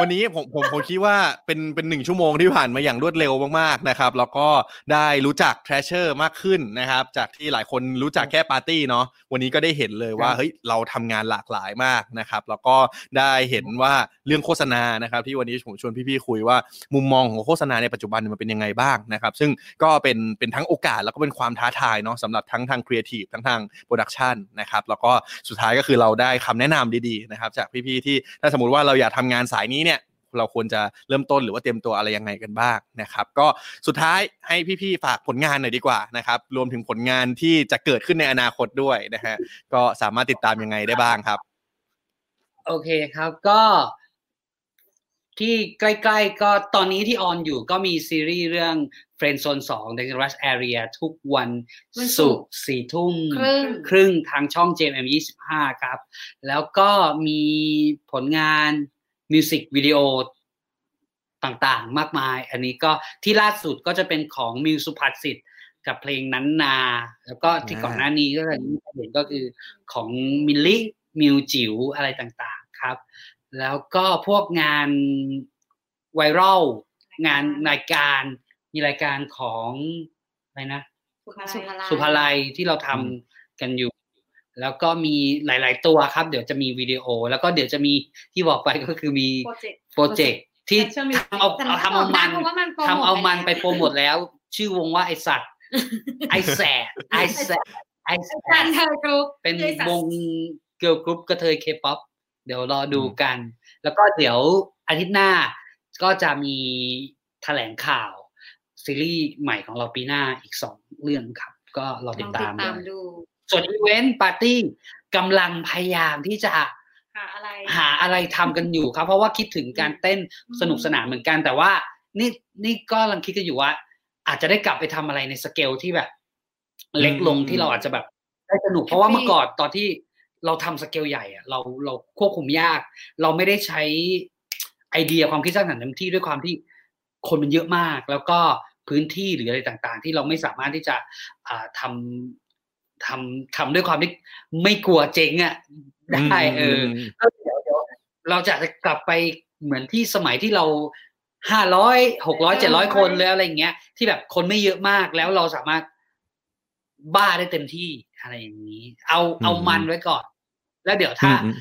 วันนี้ผมผมผมคิดว่าเป็นเป็นหนึ่งชั่วโมงที่ผ่านมาอย่างรวดเร็วมากๆนะครับ แล้วก็ได้รู้จัก Treasure มากขึ้นนะครับ จากที่หลายคนรู้จักแค่ปาร์ตี้เนาะวันนี้ก็ได้เห็นเลยว่าเฮ้ยเราทำงานหลากหลายมากนะครับ แล้วก็ได้เห็นว่าเรื่องโฆษณานะครับ ที่วันนี้ผมชวนพี่ๆคุยว่ามุมมองของโฆษณาในปัจจุบันมันเป็นยังไงบ้างนะครับ ซึ่งก็เป็นเป็นทั้งโอกาสแล้วก็เป็นความท้าทายเนาะสำหรับทั้งทางครีเอทีฟทั้งทางโปรดักชันนะครับแล้วก็สุดท้ายก็คือเราได้คำแนะนำดีๆนะครับ จากพี่ๆที่ถ้าสมมติว่าเราอยากทำงานสายนี้เนี่ยเราควรจะเริ่มต้นหรือว่าเตรียมตัวอะไรยังไงกันบ้างนะครับ ก็สุดท้ายให้พี่ๆฝากผลงานหน่อยดีกว่านะครับรวมถึงผลงานที่จะเกิดขึ้นในอนาคตด้วยนะฮะก็สามารถติดตามยังไงได้บ้างครับ โอเคครับก็ที่ใกล้ๆ ก็ตอนนี้ที่ on อยู่ก็มีซีรีส์เรื่อง Friend Zone 2 Dangerous Area ทุกวันวันศุศุกกร์ร์สี่ทุ่มครึ่งครึ่งทางช่อง GMM 25 ครับ แล้วก็มีผลงาน มิวสิกวิดีโอต่างๆ มากมาย อันนี้ก็ที่ล่าสุดก็จะเป็นของมิวสุภัสสิทธิ์กับเพลงนั้นนา แล้วก็ที่อ่าก่อนหน้านี้ก็จะเห็นก็คือของมิลลี่มิวจิ๋วอะไรต่างๆครับ แล้วก็พวกงานไวรัลงานรายการมีรายการของอะไรนะ สุภาลัยสุภาลัยที่เราทำกันอยู่ แล้วก็มีหลาย ๆ ตัวครับ เดี๋ยวจะมีวิดีโอ แล้วก็เดี๋ยวจะมีที่บอกไปก็คือมีโปรเจกต์โปรเจกต์ที่ Culture Music ทำเอาแต่เอาเราทำเอามันเพราะว่ามันโปรโมททำเอามันไปไปแล้วโปรโมทแล้ว ชื่อวงว่าไอสัตว์ไอแสดไอแสดไอแสแฟดนเธอกรุ๊ปเป็นไอสัตว์วงเกิร์ลกรุ๊ปกระเทยเคป๊อปเดี๋ยวรอดูกัน แล้วก็เดี๋ยวอาทิตย์หน้าก็จะมีแถลงข่าวซีรีส์ใหม่ของเราปีหน้าอีกสองเรื่องครับ ก็รอลติอดงติตาดมตามด้วยดู ส่วนอีเวนต์ปาร์ตี้กำลังพยายามที่จะหาอะไรหาอะไรทำกันอยู่ครับ เพราะว่าคิดถึงการเต้นสนุกสนานเหมือนกัน แต่ว่านี่นี่ก็กำลังคิดกันอยู่ว่า อาจจะได้กลับไปทำอะไรในสเกลที่แบบ เล็กลงอืมที่เราอาจจะแบบได้สนุก เพราะว่า Happy เมื่อก่อนตอนที่เราทำสเกลใหญ่อะเราเราควบคุมยาก เราไม่ได้ใช้ไอเดียความคิดสร้างสรรค์เต็มที่ด้วยความที่คนมันเยอะมาก แล้วก็พื้นที่หรืออะไรต่างๆ ที่เราไม่สามารถที่จะอ่า ทำทำทำด้วยความที่ไม่กลัวเจ๊งอะได้เออมก็เดี๋ยวเดี๋ยวเราจะกลับไปเหมือนที่สมัยที่เราห้าร้อยหกร้อยเจ็ดร้อยคนแล้วอะไรอย่างเงี้ย ที่แบบคนไม่เยอะมากแล้วเราสามารถบ้าได้เต็มที่อะไรอย่างนี้ เอาเอามันไว้ก่อน แล้วเดี๋ยวถ้าอืม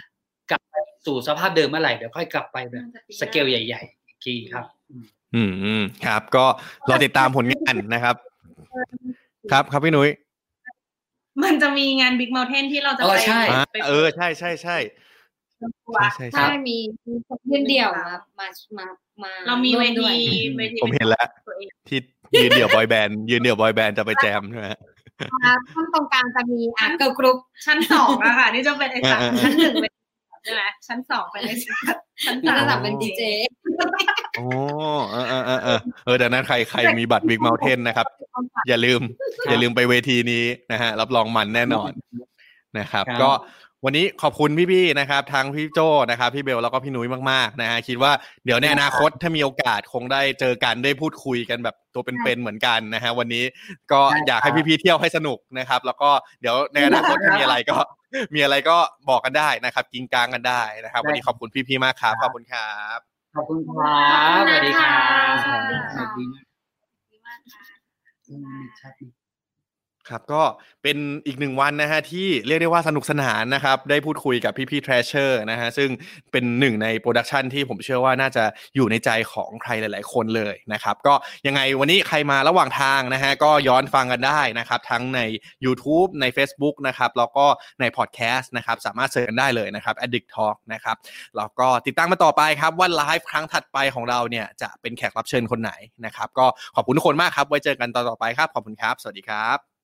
กลับไปสู่สภาพเดิมเมื่อไหร่เดี๋ยวค่อยกลับไปแบบสเกลใหญ่ๆอีกทีครับ อืมอืมครับ ก็รอติดตามผลงานนะครับ ครับครับพี่นุ้ย มันจะมีงาน Big Mountain ที่เราจะเออไปใช่อ่าไปเออใช่ใช่ใช่ทัวร์ใช่ใช่ใช่มีมีคนยื่นเดี่ยวมามามามาเรามีเวร่ด้ทียเวทีผมเห็นแล้วตัวเองที่ยืนเดี่ยวบอยแบนด์ยืนเดี่ยวบอยแบนด์จะไปแจมใช่ไหมฮะอ่าข้างตรงกลางจะมีอะเกิร์ลกรุ๊ปชั้นสองอะค่ะนี่จะเป็นไอ้สัตว์เออเออชั้นหนึ่งเป็นใช่ไหมชั้นสองเป็นไอ้สัตว์ชั้นมีสามระดับเป็นดีเจ โอ้เออเออเออเออเออดังนั้นใครใครมีบัตร Big Mountain นะครับ อย่าลืม อย่าลืมไปเวทีนี้นะฮะ รับรองมันแน่นอนนะครับครับ ก็วันนี้ขอบคุณพี่ๆนะครับทั้งพี่โจนะครับ พี่เบลแล้วก็พี่นุ้ยมากๆนะฮะคิดว่าเดี๋ยวในอนาคตถ้ามีโอกาสคงได้เจอกันได้พูดคุยกันแบบตัวเป็นๆเหมือนกันนะฮะวันนี้ก็อยากให้พี่ๆเที่ยวให้สนุกนะครับ แล้วก็เดี๋ยวในอนาคตถ้ามีอะไรก็ มีอะไรก็บอกกันได้นะครับกินกลางกันได้นะครับ วันนี้ขอบคุณพี่ๆมากครับขอบคุณครับ ขอบคุณครับสวัสดีครับสวัสดีค่ะสวัสดีมากอืมชัดดี ครับก็เป็นอีกหนึ่งวันนะฮะที่เรียกได้ว่าสนุกสนานนะครับได้พูดคุยกับพี่ๆ Treasure นะฮะซึ่งเป็นหนึ่งในโปรดักชันที่ผมเชื่อว่าน่าจะอยู่ในใจของใครหลาย ๆ คนเลยนะครับก็ยังไงวันนี้ใครมาระหว่างทางนะฮะก็ย้อนฟังกันได้นะครับทั้งใน YouTube ใน Facebook นะครับแล้วก็ในพอดแคสต์นะครับสามารถเสิร์ชกันได้เลยนะครับ Addict Talk นะครับแล้วก็ติดตามมาต่อไปครับว่าไลฟ์ครั้งถัดไปของเราเนี่ยจะเป็นแขกรับเชิญคนไหนนะครับก็ขอบคุณทุกคนมากครับไว้เจอกันตอนต่อไปครับขอบคุณครับ สวัสดีครับ